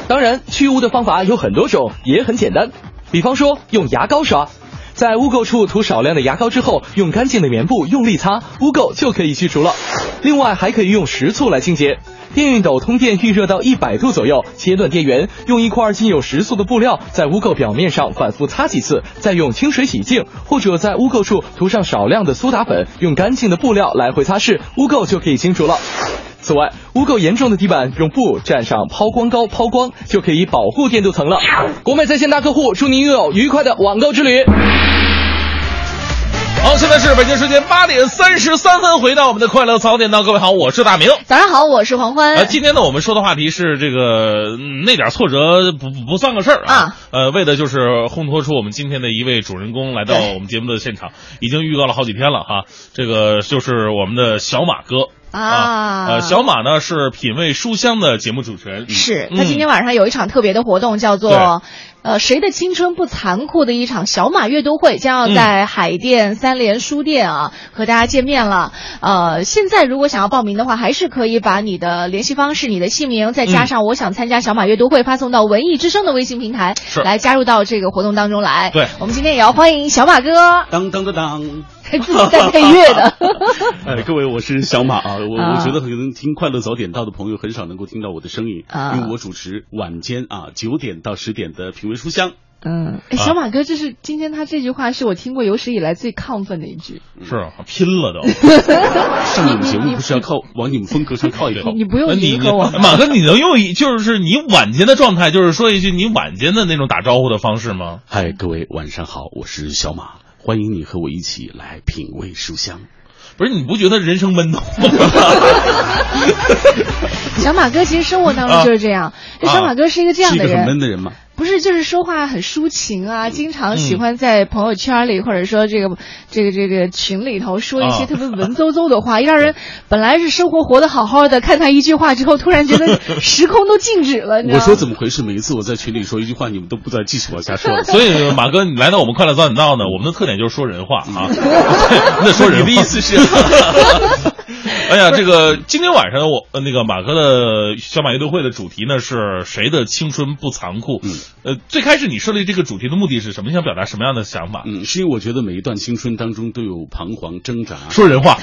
当然，去污的方法有很多种，也很简单，比方说用牙膏刷。在污垢处涂少量的牙膏之后，用干净的棉布用力擦，污垢就可以去除了。另外，还可以用食醋来清洁。电熨斗通电预热到一百度左右，切断电源，用一块浸有食醋的布料在污垢表面上反复擦几次，再用清水洗净，或者在污垢处涂上少量的苏打粉，用干净的布料来回擦拭，污垢就可以清除了。此外，污垢严重的地板用布蘸上抛光膏抛光，就可以保护电镀层了。国美在线大客户，祝您拥有愉快的网购之旅。好，现在是北京时间八点三十三分，回到我们的快乐早点到，各位好，我是大明。早上好，我是黄欢。呃，今天呢，我们说的话题是这个、嗯那点挫折不不不算个事儿啊。呃，为的就是烘托出我们今天的一位主人公来到我们节目的现场，已经预告了好几天了哈。这个就是我们的小马哥。啊。呃，小马呢是品味书香的节目主持人，是嗯。他今天晚上有一场特别的活动，叫对。做“呃谁的青春不残酷”的一场小马阅读会，将嗯。要在海淀三联书店啊、和大家见面了。呃，现在如果想要报名的话，还是可以把你的联系方式、你的姓名，再加上“我想参加小马阅读会”，发送到文艺之声的微信平台，是。来加入到这个活动当中来。对。我们今天也要欢迎小马哥，当当当当，自己在配乐的。哎，各位，我是小马啊。我啊我觉得可能听快乐早点到的朋友很少能够听到我的声音，啊因为我主持晚间啊九点到十点的品味书香。嗯，哎，小马哥，这是今天他这句话是我听过有史以来最亢奋的一句。是啊拼了都。上你们节目不是要靠往你们风格上靠一靠？你不用呃你迎合我马哥，你能用一就是你晚间的状态，就是说一句你晚间的那种打招呼的方式吗？嗨，各位晚上好，我是小马，欢迎你和我一起来品味书香。不是，你不觉得人生闷吗？小马哥其实生活当中就是这样，这小马哥是一个这样的是一个很人，闷的人吗？不是，就是说话很抒情啊，经常喜嗯欢在朋友圈里、或者说这个这个这个群里头说一些啊特别文绉绉的话，让人本来是生活活得好好的，看他一句话之后，突然觉得时空都静止了，你知我道吗？说怎么回事？每一次我在群里说一句话，你们都不再继续往下说了。所以马哥，你来到我们快乐早点到呢，我们的特点就是说人话啊。那说人话你的意思是？哎呀，这个今天晚上我呃那个马哥的小马乐队会的主题呢是谁的青春不残酷？嗯，呃，最开始你设立这个主题的目的是什么？你想表达什么样的想法？嗯，是因为我觉得每一段青春当中都有彷徨挣扎。说人话，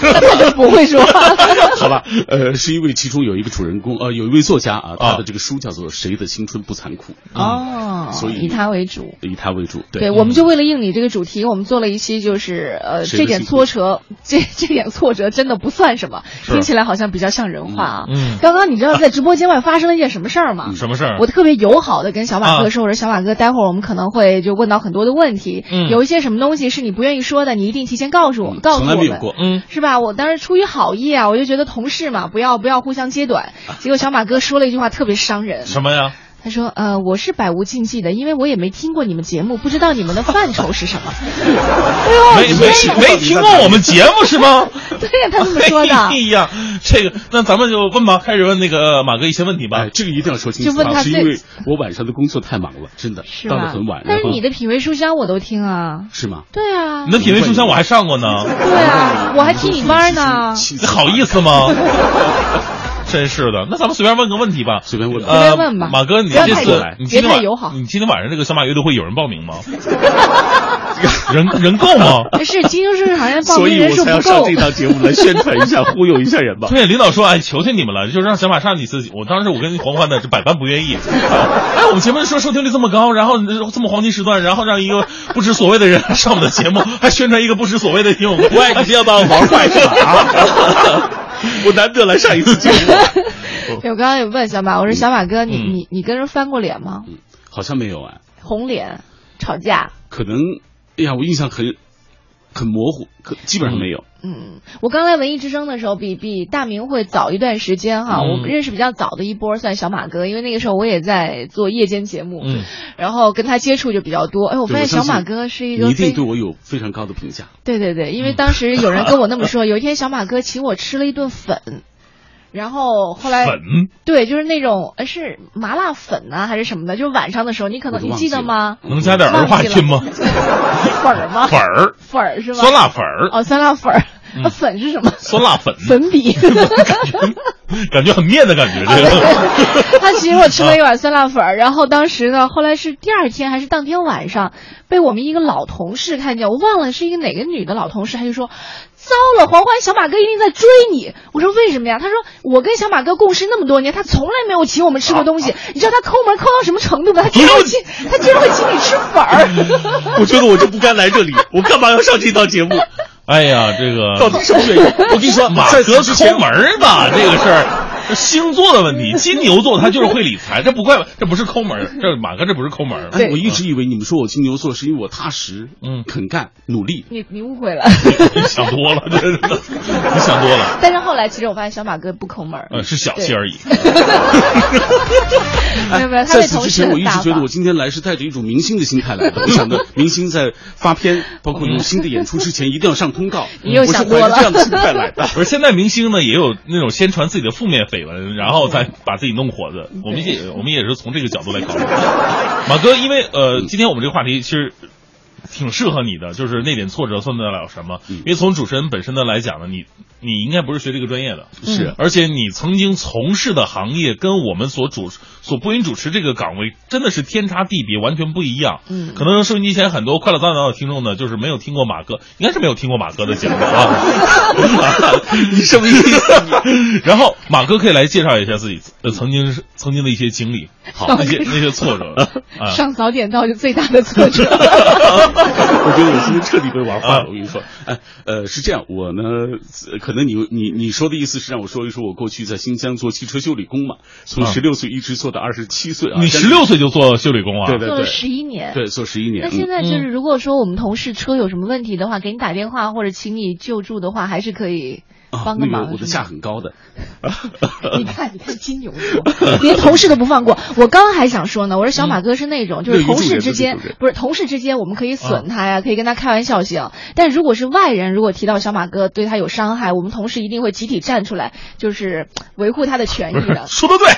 他 就不会说。好吧，呃，是因为其中有一个主人公，呃，有一位作家啊，他的这个书叫做《谁的青春不残酷》。哦，所以以他为主。以他为主，对，我们就为了应你这个主题，我们做了一期，就是呃，这点挫折，这这点挫折真的不算什么，听起来好像比较像人话啊。嗯刚刚你知道在直播间外发生了一件什么事儿吗？什么事儿？我特别友好的跟小马哥啊说，我说小马哥，待会儿我们可能会就问到很多的问题，嗯有一些什么东西是你不愿意说的，你一定提前告诉我，告诉我们。嗯，是吧？我当时出于好意啊，我就觉得同事嘛，不要不要互相揭短。结果小马哥说了一句话特别伤人，什么呀？他说：“呃，我是百无禁忌的，因为我也没听过你们节目，不知道你们的范畴是什么。哎呦，没没没听过我们节目是吗？对呀，他这么说的。哎呀，这个那咱们就问吧，开始问那个马哥一些问题吧。哎，这个一定要说清楚啊，就问他是因为我晚上的工作太忙了，真的是吧到了很晚。但是你的品味书香我都听啊。是吗？对啊你。的品味书香我还上过呢，对啊，我还替你班呢。你好意思吗？真是的，那咱们随便问个问题吧，随便问随便问吧呃马哥，你这次你今天晚别太友好你今天晚上这个小马乐队会有人报名吗？人人够吗？不是，金庸是好像报所以名人数不我才要上够。这档节目来宣传一下，忽悠一下人吧。对，领导说，哎，求求你们了，就让小马上几次。我当时我跟黄欢呢是百般不愿意。哎，我们节目说收听率这么高，然后这么黄金时段，然后让一个不知所谓的人上我们的节目，还宣传一个不知所谓的听友会，喂，你不要把我玩坏是吧？啊，我难得来上一次节目，对 我刚刚有问小马，我说小马哥，你嗯你你跟人翻过脸吗？好像没有啊，红脸，吵架。可能，哎呀，我印象很很模糊，可基本上没有。嗯，我刚来文艺之声的时候，比比大明会早一段时间哈。嗯我认识比较早的一波算小马哥，因为那个时候我也在做夜间节目，嗯，然后跟他接触就比较多。哎，我发现小马哥是一个你一定对我有非常高的评价。对对对，因为当时有人跟我那么说，有一天小马哥请我吃了一顿粉。然后后来粉对，就是那种呃是麻辣粉啊还是什么的，就是晚上的时候，你可能你记得吗？能加点儿化音吗？粉儿吗？粉儿，粉儿是吗？酸辣粉儿，哦，酸辣粉儿，嗯那粉是什么？酸辣粉，粉笔。感觉很面的感觉，这个。他请我吃了一碗酸辣粉儿，然后当时呢，后来是第二天还是当天晚上，被我们一个老同事看见，我忘了是一个哪个女的老同事，他就说：“糟了，黄欢小马哥一定在追你。”我说：“为什么呀？”他说：“我跟小马哥共事那么多年，他从来没有请我们吃过东西。你知道他抠门抠到什么程度吗？他居然会请，他居然会请你吃粉儿。我觉得我就不该来这里，我干嘛要上这档节目？哎呀，这个到底什么原因？我跟你说，马在哥抠门儿吧，这个事儿。这星座的问题，金牛座他就是会理财，这不怪，这不是抠门儿，这马哥这不是抠门我一直以为你们说我金牛座是因为我踏实，嗯，肯干努力。你你误会了，你想多了，真的，你想多了。但是后来其实我发现小马哥不抠门儿，呃，是小气而已。没有没有，他在此之前，我一直觉得我。今天来是带着一种明星的心态来的。我想着 明星在发片，包括有新的演出之前，一定要上通告。你又我是想多了怀着这样的心态来的。不是，现在明星呢也有那种宣传自己的负面绯闻，然后再把自己弄火的。我们也我们也是从这个角度来考虑。马哥，因为呃，今天我们这个话题其实。挺适合你的，就是那点挫折算得了什么？因为从主持人本身的来讲呢，你你应该不是学这个专业的，是而且你曾经从事的行业跟我们所主所播音主持这个岗位真的是天差地别，完全不一样。嗯可能收音机前很多快乐早点到的听众呢，就是没有听过马哥，应该是没有听过马哥的节目啊。你什么意思？然后马哥可以来介绍一下自己呃曾经是曾经的一些经历，好那些那些挫折 啊。上早点到就最大的挫折。我觉得我今天彻底被玩坏啊了。我跟你说，哎，呃，是这样，我呢，呃可能你你你说的意思是让我说一说我过去在新疆做汽车修理工嘛，从啊十六岁一直做到二十七岁啊。你十六岁就做修理工啊？做了对对对，十一年。对，做十一年。那现在嗯就是，如果说我们同事车有什么问题的话，给你打电话或者请你救助的话，还是可以啊帮个忙那个我的价很高的。你看，你看金牛座，连同事都不放过。我刚刚还想说呢，我说小马哥是那种，就是同事之间不是同事之间，我们可以损他呀，可以跟他开玩笑行。但如果是外人，如果提到小马哥对他有伤害，我们同事一定会集体站出来，就是维护他的权益的。说的对，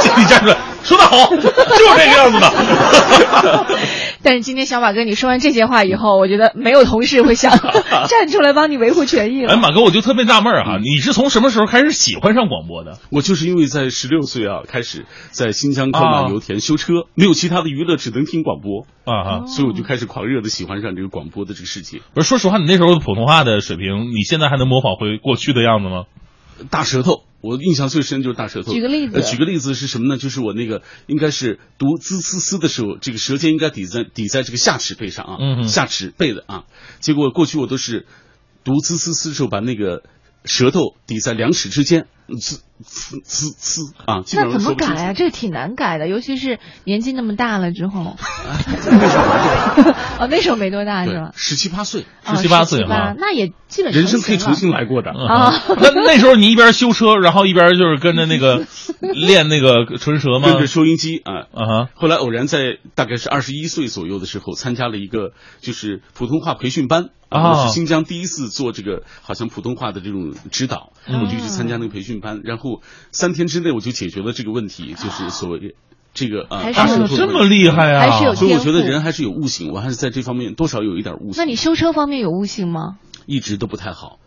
集体站出来，说的好，就是这个样子的。但是今天小马哥，你说完这些话以后，我觉得没有同事会想站出来帮你维护权益了。哎，马哥，我就特别纳闷儿哈，你是从什么时候开始喜欢上广播的？我就是因为在十六岁啊，开始在新疆克马油田修车，没有其他的娱乐，只能听广播啊哈，所以我就开始狂热的喜欢上这个广播的这个世界。不是，说实话，你那时候的普通话的水平，你现在还能模仿回过去的样子吗？大舌头，我印象最深就是大舌头。举个例子呃，举个例子是什么呢？就是我那个应该是读滋滋滋的时候，这个舌尖应该抵在抵在这个下齿背上啊，嗯哼下齿背的啊。结果过去我都是读滋滋滋的时候，把那个舌头抵在两齿之间，滋滋滋滋啊，那怎么改啊？这个挺难改的，尤其是年纪那么大了之后。哦，那时候没多大是吧？十七八岁，哦十七八岁17哈那也基本人生可以重新来过的 啊那那时候你一边修车，然后一边就是跟着那个练那个唇舌吗？跟着收音机啊啊。后来偶然在大概是二十一岁左右的时候，参加了一个就是普通话培训班啊我是新疆第一次做这个好像普通话的这种指导，嗯我就去参加那个培训班，然后三天之内我就解决了这个问题，就是所谓。这个啊，还是这么厉害啊还是有所以我觉得人还是有悟性，我还是在这方面多少有一点悟性，那你修车方面有悟性吗？一直都不太好。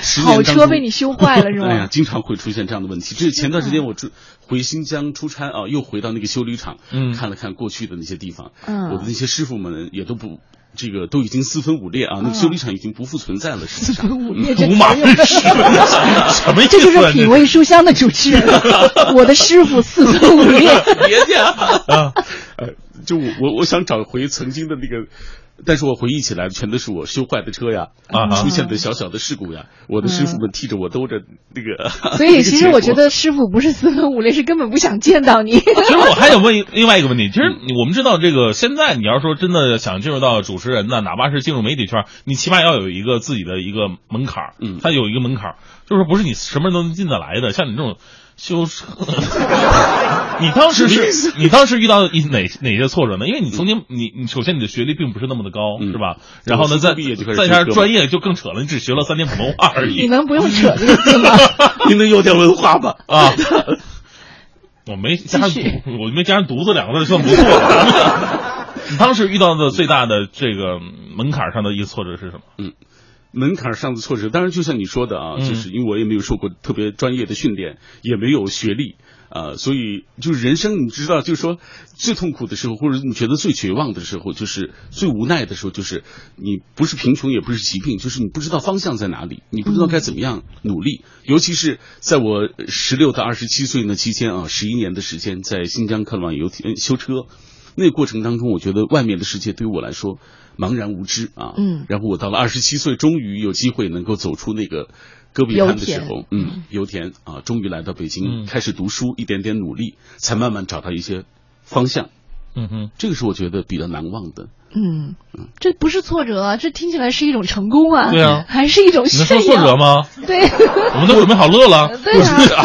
十 好车被你修坏了是吗 哎呀，经常会出现这样的问题。这是前段时间我出回新疆出差啊，又回到那个修理厂，嗯看了看过去的那些地方，嗯我的那些师傅们也都不。这个都已经四分五裂啊，那个修理厂已经不复存在了。是四分，五嗯裂这五马分尸 什么意思啊这就是品味书香的主持人。我的师傅四分五裂。别介啊！呃，就我我我想找回曾经的那个，但是我回忆起来全都是我修坏的车呀，啊哈出现的小小的事故呀，我的师傅们替着我兜着那个。所以其实我觉得 师傅不是四分五裂，是根本不想见到你。其 实我还想问另外一个问题，其实我们知道这个现在你要说真的想进入到主持人呢，哪怕是进入媒体圈，你起码要有一个自己的一个门槛儿，嗯它有一个门槛儿，就是说不是你什么人都能进得来的。像你这种修车，你当时是你当时遇到一哪哪些挫折呢？因为你曾经你你首先你的学历并不是那么的高，是吧？然后呢，再再加上专业就更扯了，你只学了三年普通话而已。你能不用扯这个字吗？你能有点文化吗？啊，我没加上“我没加上“犊子”两个字，算不错了。你当时遇到的最大的这个门槛上的一个挫折是什么？嗯，门槛上的挫折，当然就像你说的啊，嗯就是因为我也没有受过特别专业的训练，也没有学历。啊、所以就是人生，你知道，就是说最痛苦的时候，或者你觉得最绝望的时候，就是最无奈的时候，就是你不是贫穷，也不是疾病，就是你不知道方向在哪里，你不知道该怎么样努力。尤其是在我十六到二十七岁那期间啊，十一年的时间在新疆克朗油田修车，那个过程当中，我觉得外面的世界对于我来说茫然无知啊。嗯然后我到了二十七岁，终于有机会能够走出那个戈壁滩的时候，嗯，油田啊，终于来到北京，嗯开始读书，一点点努力，才慢慢找到一些方向。嗯哼，这个是我觉得比较难忘的。嗯，这不是挫折啊，这听起来是一种成功啊。对啊还是一种你。说挫折？吗？对。我们都准备好乐了。对啊。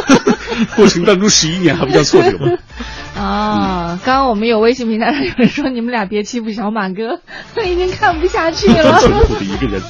过程当中十一年还不叫挫折吗？啊，刚刚我们有微信平台上有人说你们俩别欺负小马哥，他 已经看不下去了。痛苦的一个人，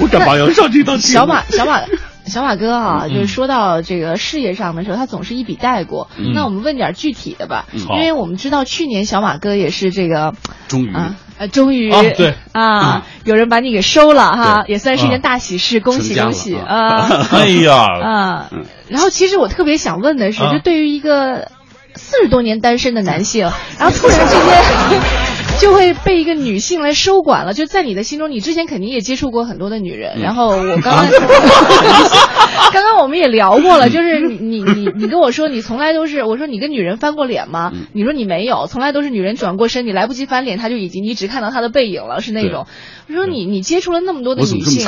我干嘛要 上这道题？小马，小马。小马哥啊，嗯。就是说到这个事业上的时候，他总是一笔带过。嗯。那我们问点具体的吧，嗯。因为我们知道去年小马哥也是这个终于。啊，呃，终于啊对。啊，有人把你给收了哈，也算是一件大喜事，恭喜恭喜啊。啊！哎呀，啊，然后其实我特别想问的是，啊。就对于一个四十多年单身的男性，然后突然之间 就会被一个女性来收管了，就在你的心中，你之前肯定也接触过很多的女人，然后我刚刚 刚刚我们也聊过了，就是你你你你跟我说你从来都是，我说你跟女人翻过脸吗？你说你没有，从来都是女人转过身，你来不及翻脸，她就已经你只看到她的背影了，是那种。我说你你接触了那么多的女性，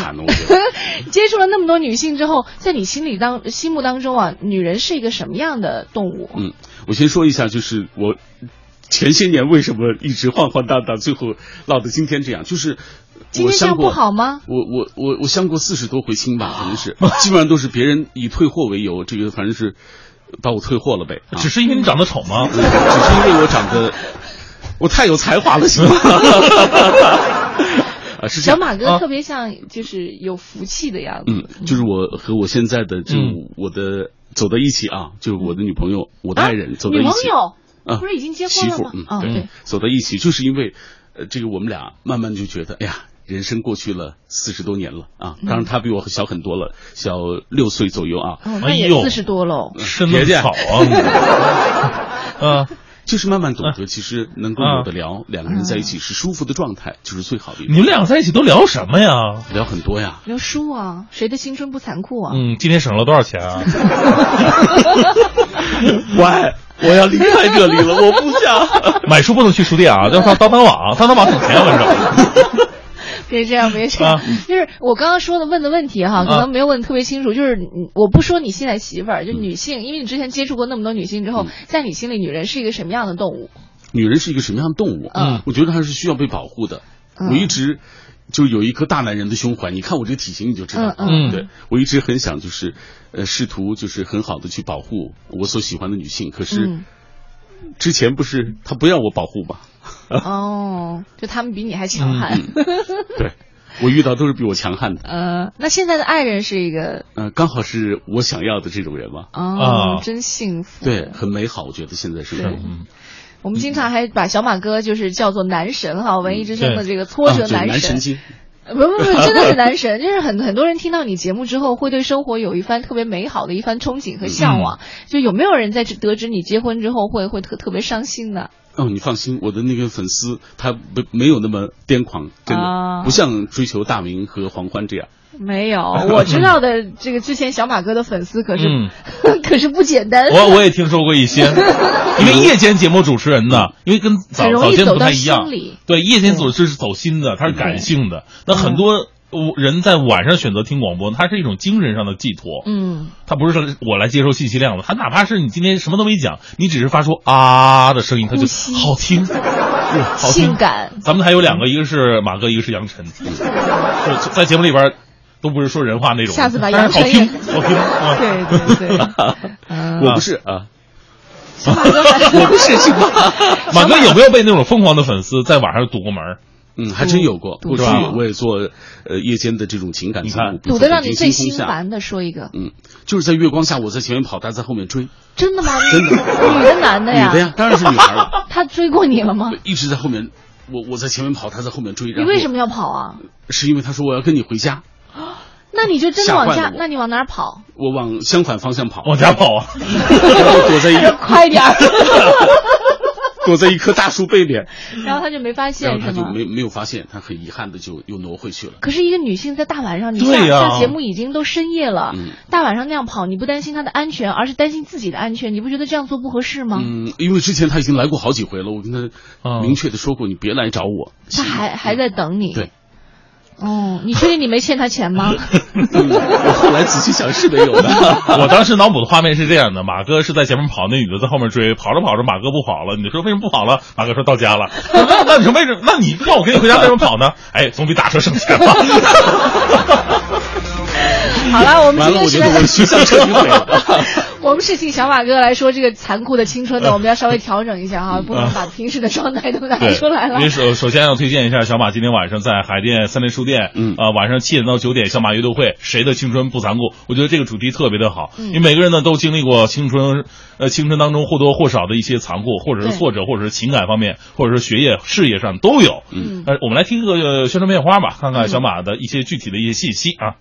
接触了那么多女性之后，在你心里当心目当中啊，女人是一个什么样的动物？嗯，我先说一下，就是我前些年为什么一直晃晃荡荡，最后落到今天这样？就是今天这样不好吗？我我我我相过四十多回亲吧，可能是基本上都是别人以退货为由，这个反正是把我退货了呗。只是因为你长得丑吗？只是因为我长得 我太有才华了，行吗？啊，是这样。小马哥特别像就是有福气的样子。嗯，就是我和我现在的就我的走到一起啊，就是我的女朋友，我的爱人走到一起。女朋友啊，不是已经结婚媳妇了吗？嗯，对，走到一起，就是因为呃，这个我们俩慢慢就觉得，哎呀。人生过去了四十多年了啊，当然他比我小很多了，小六岁左右啊。哦，那也四十多喽。身子好啊。嗯，就是慢慢懂得，其实能够有的聊，两个人在一起是舒服的状态，就是最好的。你们俩在一起都聊什么呀？聊很多呀。聊书啊，谁的青春不残酷啊？嗯，今天省了多少钱啊？喂，我要离开这里了，我不想。买书不能去书店啊，要上当当网，当当网省钱，我跟你说。别这样，别这样，就是我刚刚说的问的问题哈，可能没有问特别清楚。就是我不说你现在媳妇儿，就女性，因为你之前接触过那么多女性之后，在你心里，女人是一个什么样的动物？女人是一个什么样的动物？嗯，我觉得还是需要被保护的。我一直就有一颗大男人的胸怀，你看我这个体型你就知道。嗯，对我一直很想就是呃试图就是很好的去保护我所喜欢的女性，可是之前不是他不要我保护吗？哦，就他们比你还强悍。对，我遇到都是比我强悍的。呃，那现在的爱人是一个，呃，刚好是我想要的这种人嘛。哦，真幸福。对，很美好，我觉得现在是。嗯，我们经常还把小马哥就是叫做男神哈，文艺之声的这个挫折男神。神经。不不不，真的是男神，就是很很多人听到你节目之后，会对生活有一番特别美好的一番憧憬和向往。就有没有人在得知你结婚之后会会特特别伤心的？哦，你放心，我的那个粉丝他不没有那么癫狂，真的、啊、不像追求大明和黄欢这样。没有，我知道的这个之前小马哥的粉丝可是、嗯、可是不简单。我我也听说过一些，因为夜间节目主持人呢，因为跟早早间不太一样，对，夜间组织是走心的，他是感性的，那很多。人在晚上选择听广播，它是一种精神上的寄托。嗯，它不是说我来接收信息量的，他哪怕是你今天什么都没讲，你只是发出啊的声音，他就好听，好听。性感。咱们还有两个，一个是马哥，一个是杨晨，在节目里边都不是说人话那种。下次把杨晨好听，好听。对对对，我不是啊。马哥，我不是是吧？马哥有没有被那种疯狂的粉丝在网上堵过门？嗯，还真有过。过去我也做呃夜间的这种情感节目，堵得让你最心烦的说一个。嗯，就是在月光下，我在前面跑，他在后面追。真的吗？真的。女的男的呀？女的呀，当然是女孩了。他追过你了吗？一直在后面，我我在前面跑，他在后面追。你为什么要跑啊？是因为他说我要跟你回家。那你就真的往家？那你往哪儿跑？我往相反方向跑，往家跑啊！躲在一 快点儿。躲在一棵大树背面，然后他就没发现，然后他就没没有发现，他很遗憾的就又挪回去了。可是一个女性在大晚上，你下对呀、下节目已经都深夜了，嗯大晚上那样跑，你不担心她的安全，而是担心自己的安全，你不觉得这样做不合适吗？嗯，因为之前他已经来过好几回了，我跟他明确的说过，你别来找我。他还还在等你。对。哦，你确定你没欠他钱吗？我 后来仔细想是没有的。我当时脑补的画面是这样的：马哥是在前面跑，那女的在后面追，跑着跑着，马哥不跑了。你说为什么不跑了？马哥说到家了。那那你说为什么？那你让我跟你回家为什么跑呢？哎，总比打车省钱吧。好了，我们完了，我觉得我的形象彻底毁了。我们是请小马哥来说这个残酷的青春的，我们要稍微调整一下哈，不能把平时的状态都拿出来了。首首先要推荐一下小马今天晚上在海淀三联书店，嗯啊、呃，晚上七点到九点小马阅读会，谁的青春不残酷？我觉得这个主题特别的好，嗯因为每个人呢都经历过青春，呃，青春当中或多或少的一些残酷，或者是挫折，或者是情感方面，或者是学业、事业上都有。嗯，呃，我们来听个、呃、宣传片花吧，看看小马的一些具体的一些信息啊。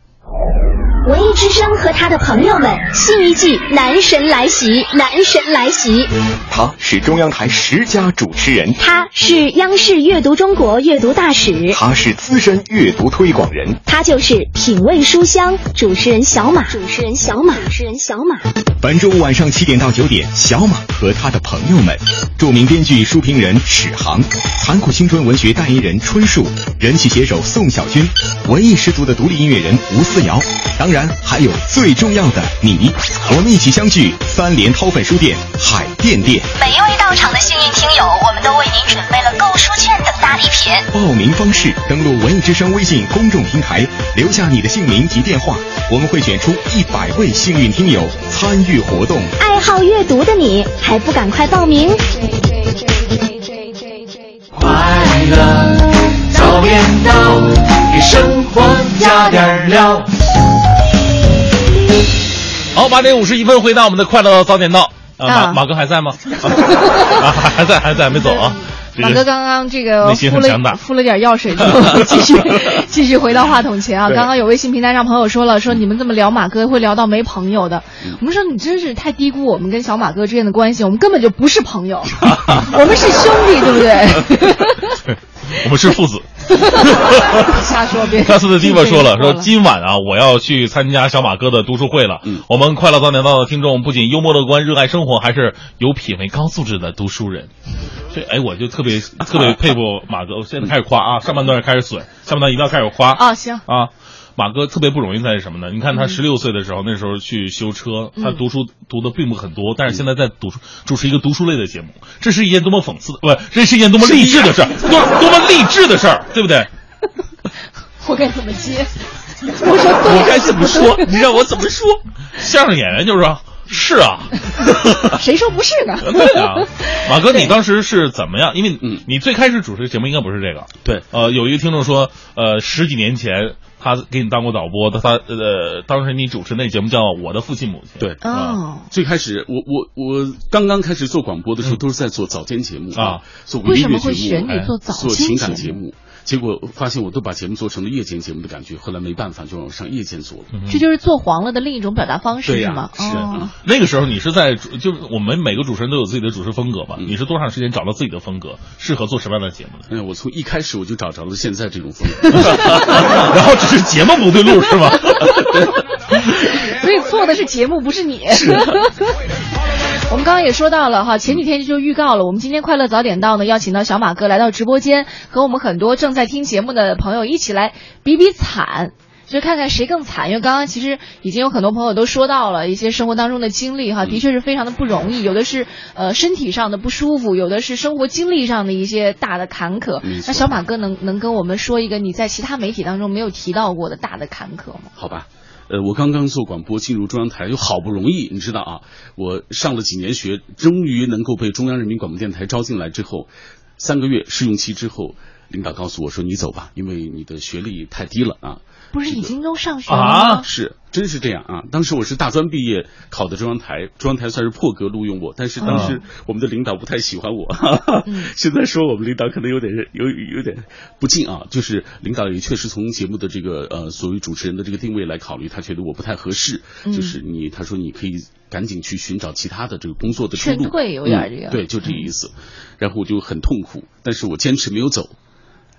文艺之声和他的朋友们，新一季男神来袭，男神来袭。他是中央台十佳主持人，他是央视阅读中国阅读大使，他是资深阅读推广人，他就是品味书香主持人小马，主持人小马，主持人小马。本周晚上七点到九点，小马和他的朋友们，著名编剧、书评人史航，残酷青春文学代言人春树，人气写手宋小军，文艺十足的独立音乐人吴思瑶，当然。然还有最重要的你。我们一起相聚三联掏粪书店海淀店。每一位到场的幸运听友，我们都为您准备了购书券等大礼品。报名方式：登录文艺之声微信公众平台，留下你的姓名及电话，我们会选出一百位幸运听友参与活动。爱好阅读的你，还不赶快报名？快乐早点到，给生活加点料。好，八点五十一分，回到我们的快乐早点到。啊，马哥还在吗？啊，还还在，还在，没走啊。马哥刚刚这个敷了敷了点药水之后，继续继续回到话筒前啊。刚刚有微信平台上朋友说了，说你们这么聊马哥会聊到没朋友的。我们说你真是太低估我们跟小马哥之间的关系，我们根本就不是朋友，我们是兄弟，对不对？我们是父子。瞎说别。大四的 Diva 说了，说今今晚啊，我要去参加小马哥的读书会了。嗯我们快乐早点到的听众不仅幽默乐观、热爱生活，还是有品位、高素质的读书人。所以，哎，我就特别特别佩服马哥。我现在开始夸啊，上半段开始损，下半段一定要开始夸啊，行啊。马哥特别不容易在于什么呢？你看他十六岁的时候，那时候去修车，他嗯读书读的并不很多，但是现在在读书主持一个读书类的节目，这是一件多么讽刺的，不，这是一件多么励志的事儿，多多么励志的事儿，对不对？我该怎么接？我说对，我该怎么说？你让我怎么说？相声演员就是说，是啊，谁说不是呢？对啊，马哥，你当时是怎么样？因为你最开始主持节目应该不是这个。对，呃，有一个听众说，呃，十几年前他给你当过导播，他他呃，当时你主持那节目叫《我的父亲母亲》。对，哦，最开始我我我刚刚开始做广播的时候，都是在做早间节目啊，做文艺乐节目，为什么会选你做早间做情感节节目。结果发现我都把节目做成了夜间节目的感觉，后来没办法就让我上夜间做了。这就是做黄了的另一种表达方式，是吗？是哦，那个时候你是在就是我们每个主持人都有自己的主持风格吧？你是多长时间找到自己的风格，适合做什么样的节目的？嗯，我从一开始我就找着了现在这种风格，然后只是节目不对路是吗？所以错的是节目，不是你。我们刚刚也说到了哈，前几天就预告了，我们今天快乐早点到呢，邀请到小马哥来到直播间，和我们很多正在听节目的朋友一起来比比惨。就看看谁更惨，因为刚刚其实已经有很多朋友都说到了一些生活当中的经历哈，的确是非常的不容易，有的是呃身体上的不舒服，有的是生活经历上的一些大的坎坷那小马哥能能跟我们说一个你在其他媒体当中没有提到过的大的坎坷吗？好吧。呃，我刚刚做广播进入中央台，又好不容易，你知道啊，我上了几年学，终于能够被中央人民广播电台招进来之后，三个月试用期之后，领导告诉我说你走吧，因为你的学历太低了啊。不是已经都上学了吗？是，真是这样啊！当时我是大专毕业，考的中央台，中央台算是破格录用我，但是当时我们的领导不太喜欢我，现在说我们领导可能有点有有点不敬啊，就是领导也确实从节目的这个呃所谓主持人的这个定位来考虑，他觉得我不太合适，嗯。就是你他说你可以赶紧去寻找其他的这个工作的出路，劝退有点这个。嗯对，就这意思，然后我就很痛苦，但是我坚持没有走。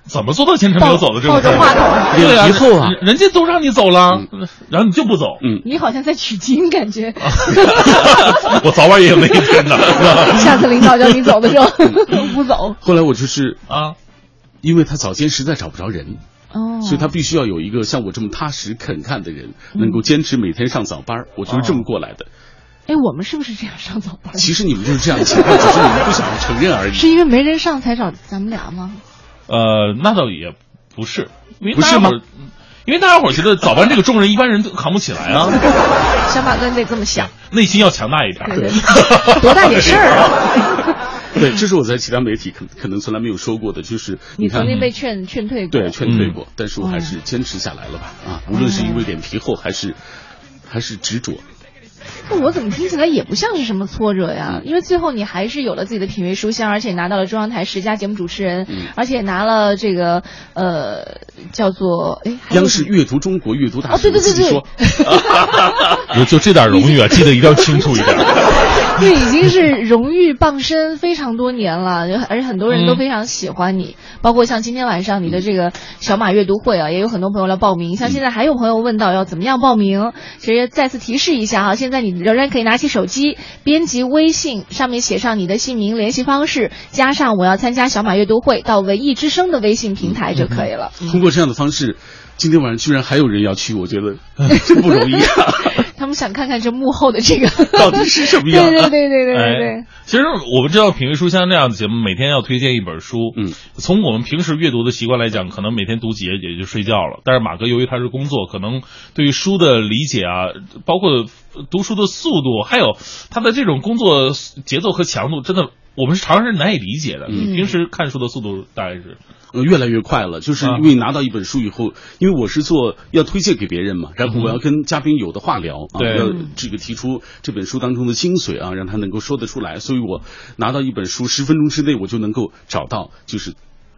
怎么做到前程没有走的这种？抱着话筒对啊，脸皮厚啊人人家都让你走了，然后你就不走。嗯，你好像在取经，感觉。我早晚也有那一天的。下次领导叫你走的时候不走。后来我就是啊，因为他早间实在找不着人。哦，所以他必须要有一个像我这么踏实肯干的人，能够坚持每天上早班儿。我就是这么过来的。哎，我们是不是这样上早班？其实你们就是这样的情况，只是你们不想承认而已。是因为没人上才找咱们俩吗？呃，那倒也不是，因为不是吗大家伙？因为大家伙儿觉得早班这个重任一般人都扛不起来啊，小马哥，你得这么想，内心要强大一点。对对，多大点事儿啊！对，这是我在其他媒体可可能从来没有说过的，就是看你曾经被劝劝退过，对劝退过，嗯但是我还是坚持下来了吧？啊，无论是因为脸皮厚，还是还是执着。那我怎么听起来也不像是什么挫折呀？因为最后你还是有了自己的品味书香，而且拿到了中央台十佳节目主持人，而且拿了这个呃叫做哎央视阅读中国阅读大哦，使，对对对对，有 就这点荣誉啊，记得一定要清楚一点。对，已经是荣誉傍身非常多年了，而且很多人都非常喜欢你，包括像今天晚上你的这个小马阅读会啊，也有很多朋友来报名。像现在还有朋友问到要怎么样报名，其实再次提示一下哈，现在你仍然可以拿起手机，编辑微信，上面写上你的姓名、联系方式，加上我要参加小马阅读会，到文艺之声的微信平台就可以了。通过这样的方式，今天晚上居然还有人要去，我觉得真 不容易啊！他们想看看这幕后的这个到底是什么样？对对对对对对对。其实我们知道品味书香这样的节目，每天要推荐一本书。嗯，从我们平时阅读的习惯来讲，可能每天读几页也就睡觉了。但是马哥由于他是工作，可能对于书的理解啊，包括读书的速度，还有他的这种工作节奏和强度，真的我们是常人难以理解的。嗯，平时看书的速度大概是。呃，越来越快了，就是因为拿到一本书以后，因为我是做要推荐给别人嘛，然后我要跟嘉宾有的话聊啊，要这个提出这本书当中的精髓啊，让他能够说得出来，所以我拿到一本书十分钟之内我就能够找到就是。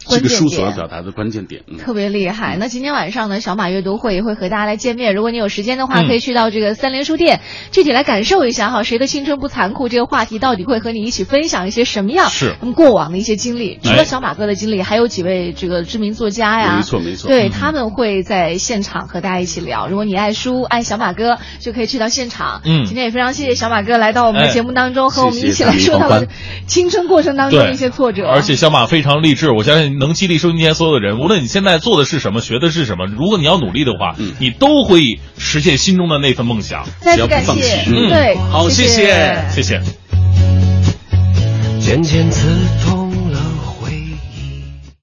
这个书所要表达的关键点，特别厉害。那今天晚上呢，小马阅读会也会和大家来见面。如果你有时间的话，可以去到这个三联书店，具体来感受一下哈，谁的青春不残酷这个话题到底会和你一起分享一些什么样？是他们过往的一些经历。除了小马哥的经历，还有几位这个知名作家呀，没错没错，对他们会在现场和大家一起聊。如果你爱书爱小马哥，就可以去到现场。嗯，今天也非常谢谢小马哥来到我们的节目当中，和我们一起来说他的青春过程当中的一些挫折。而且小马非常励志，我相信能激励收音机。所有的人，无论你现在做的是什么，学的是什么，如果你要努力的话，嗯、你都会实现心中的那份梦想。再次感谢，嗯，对，好，谢谢，谢谢。渐渐刺痛。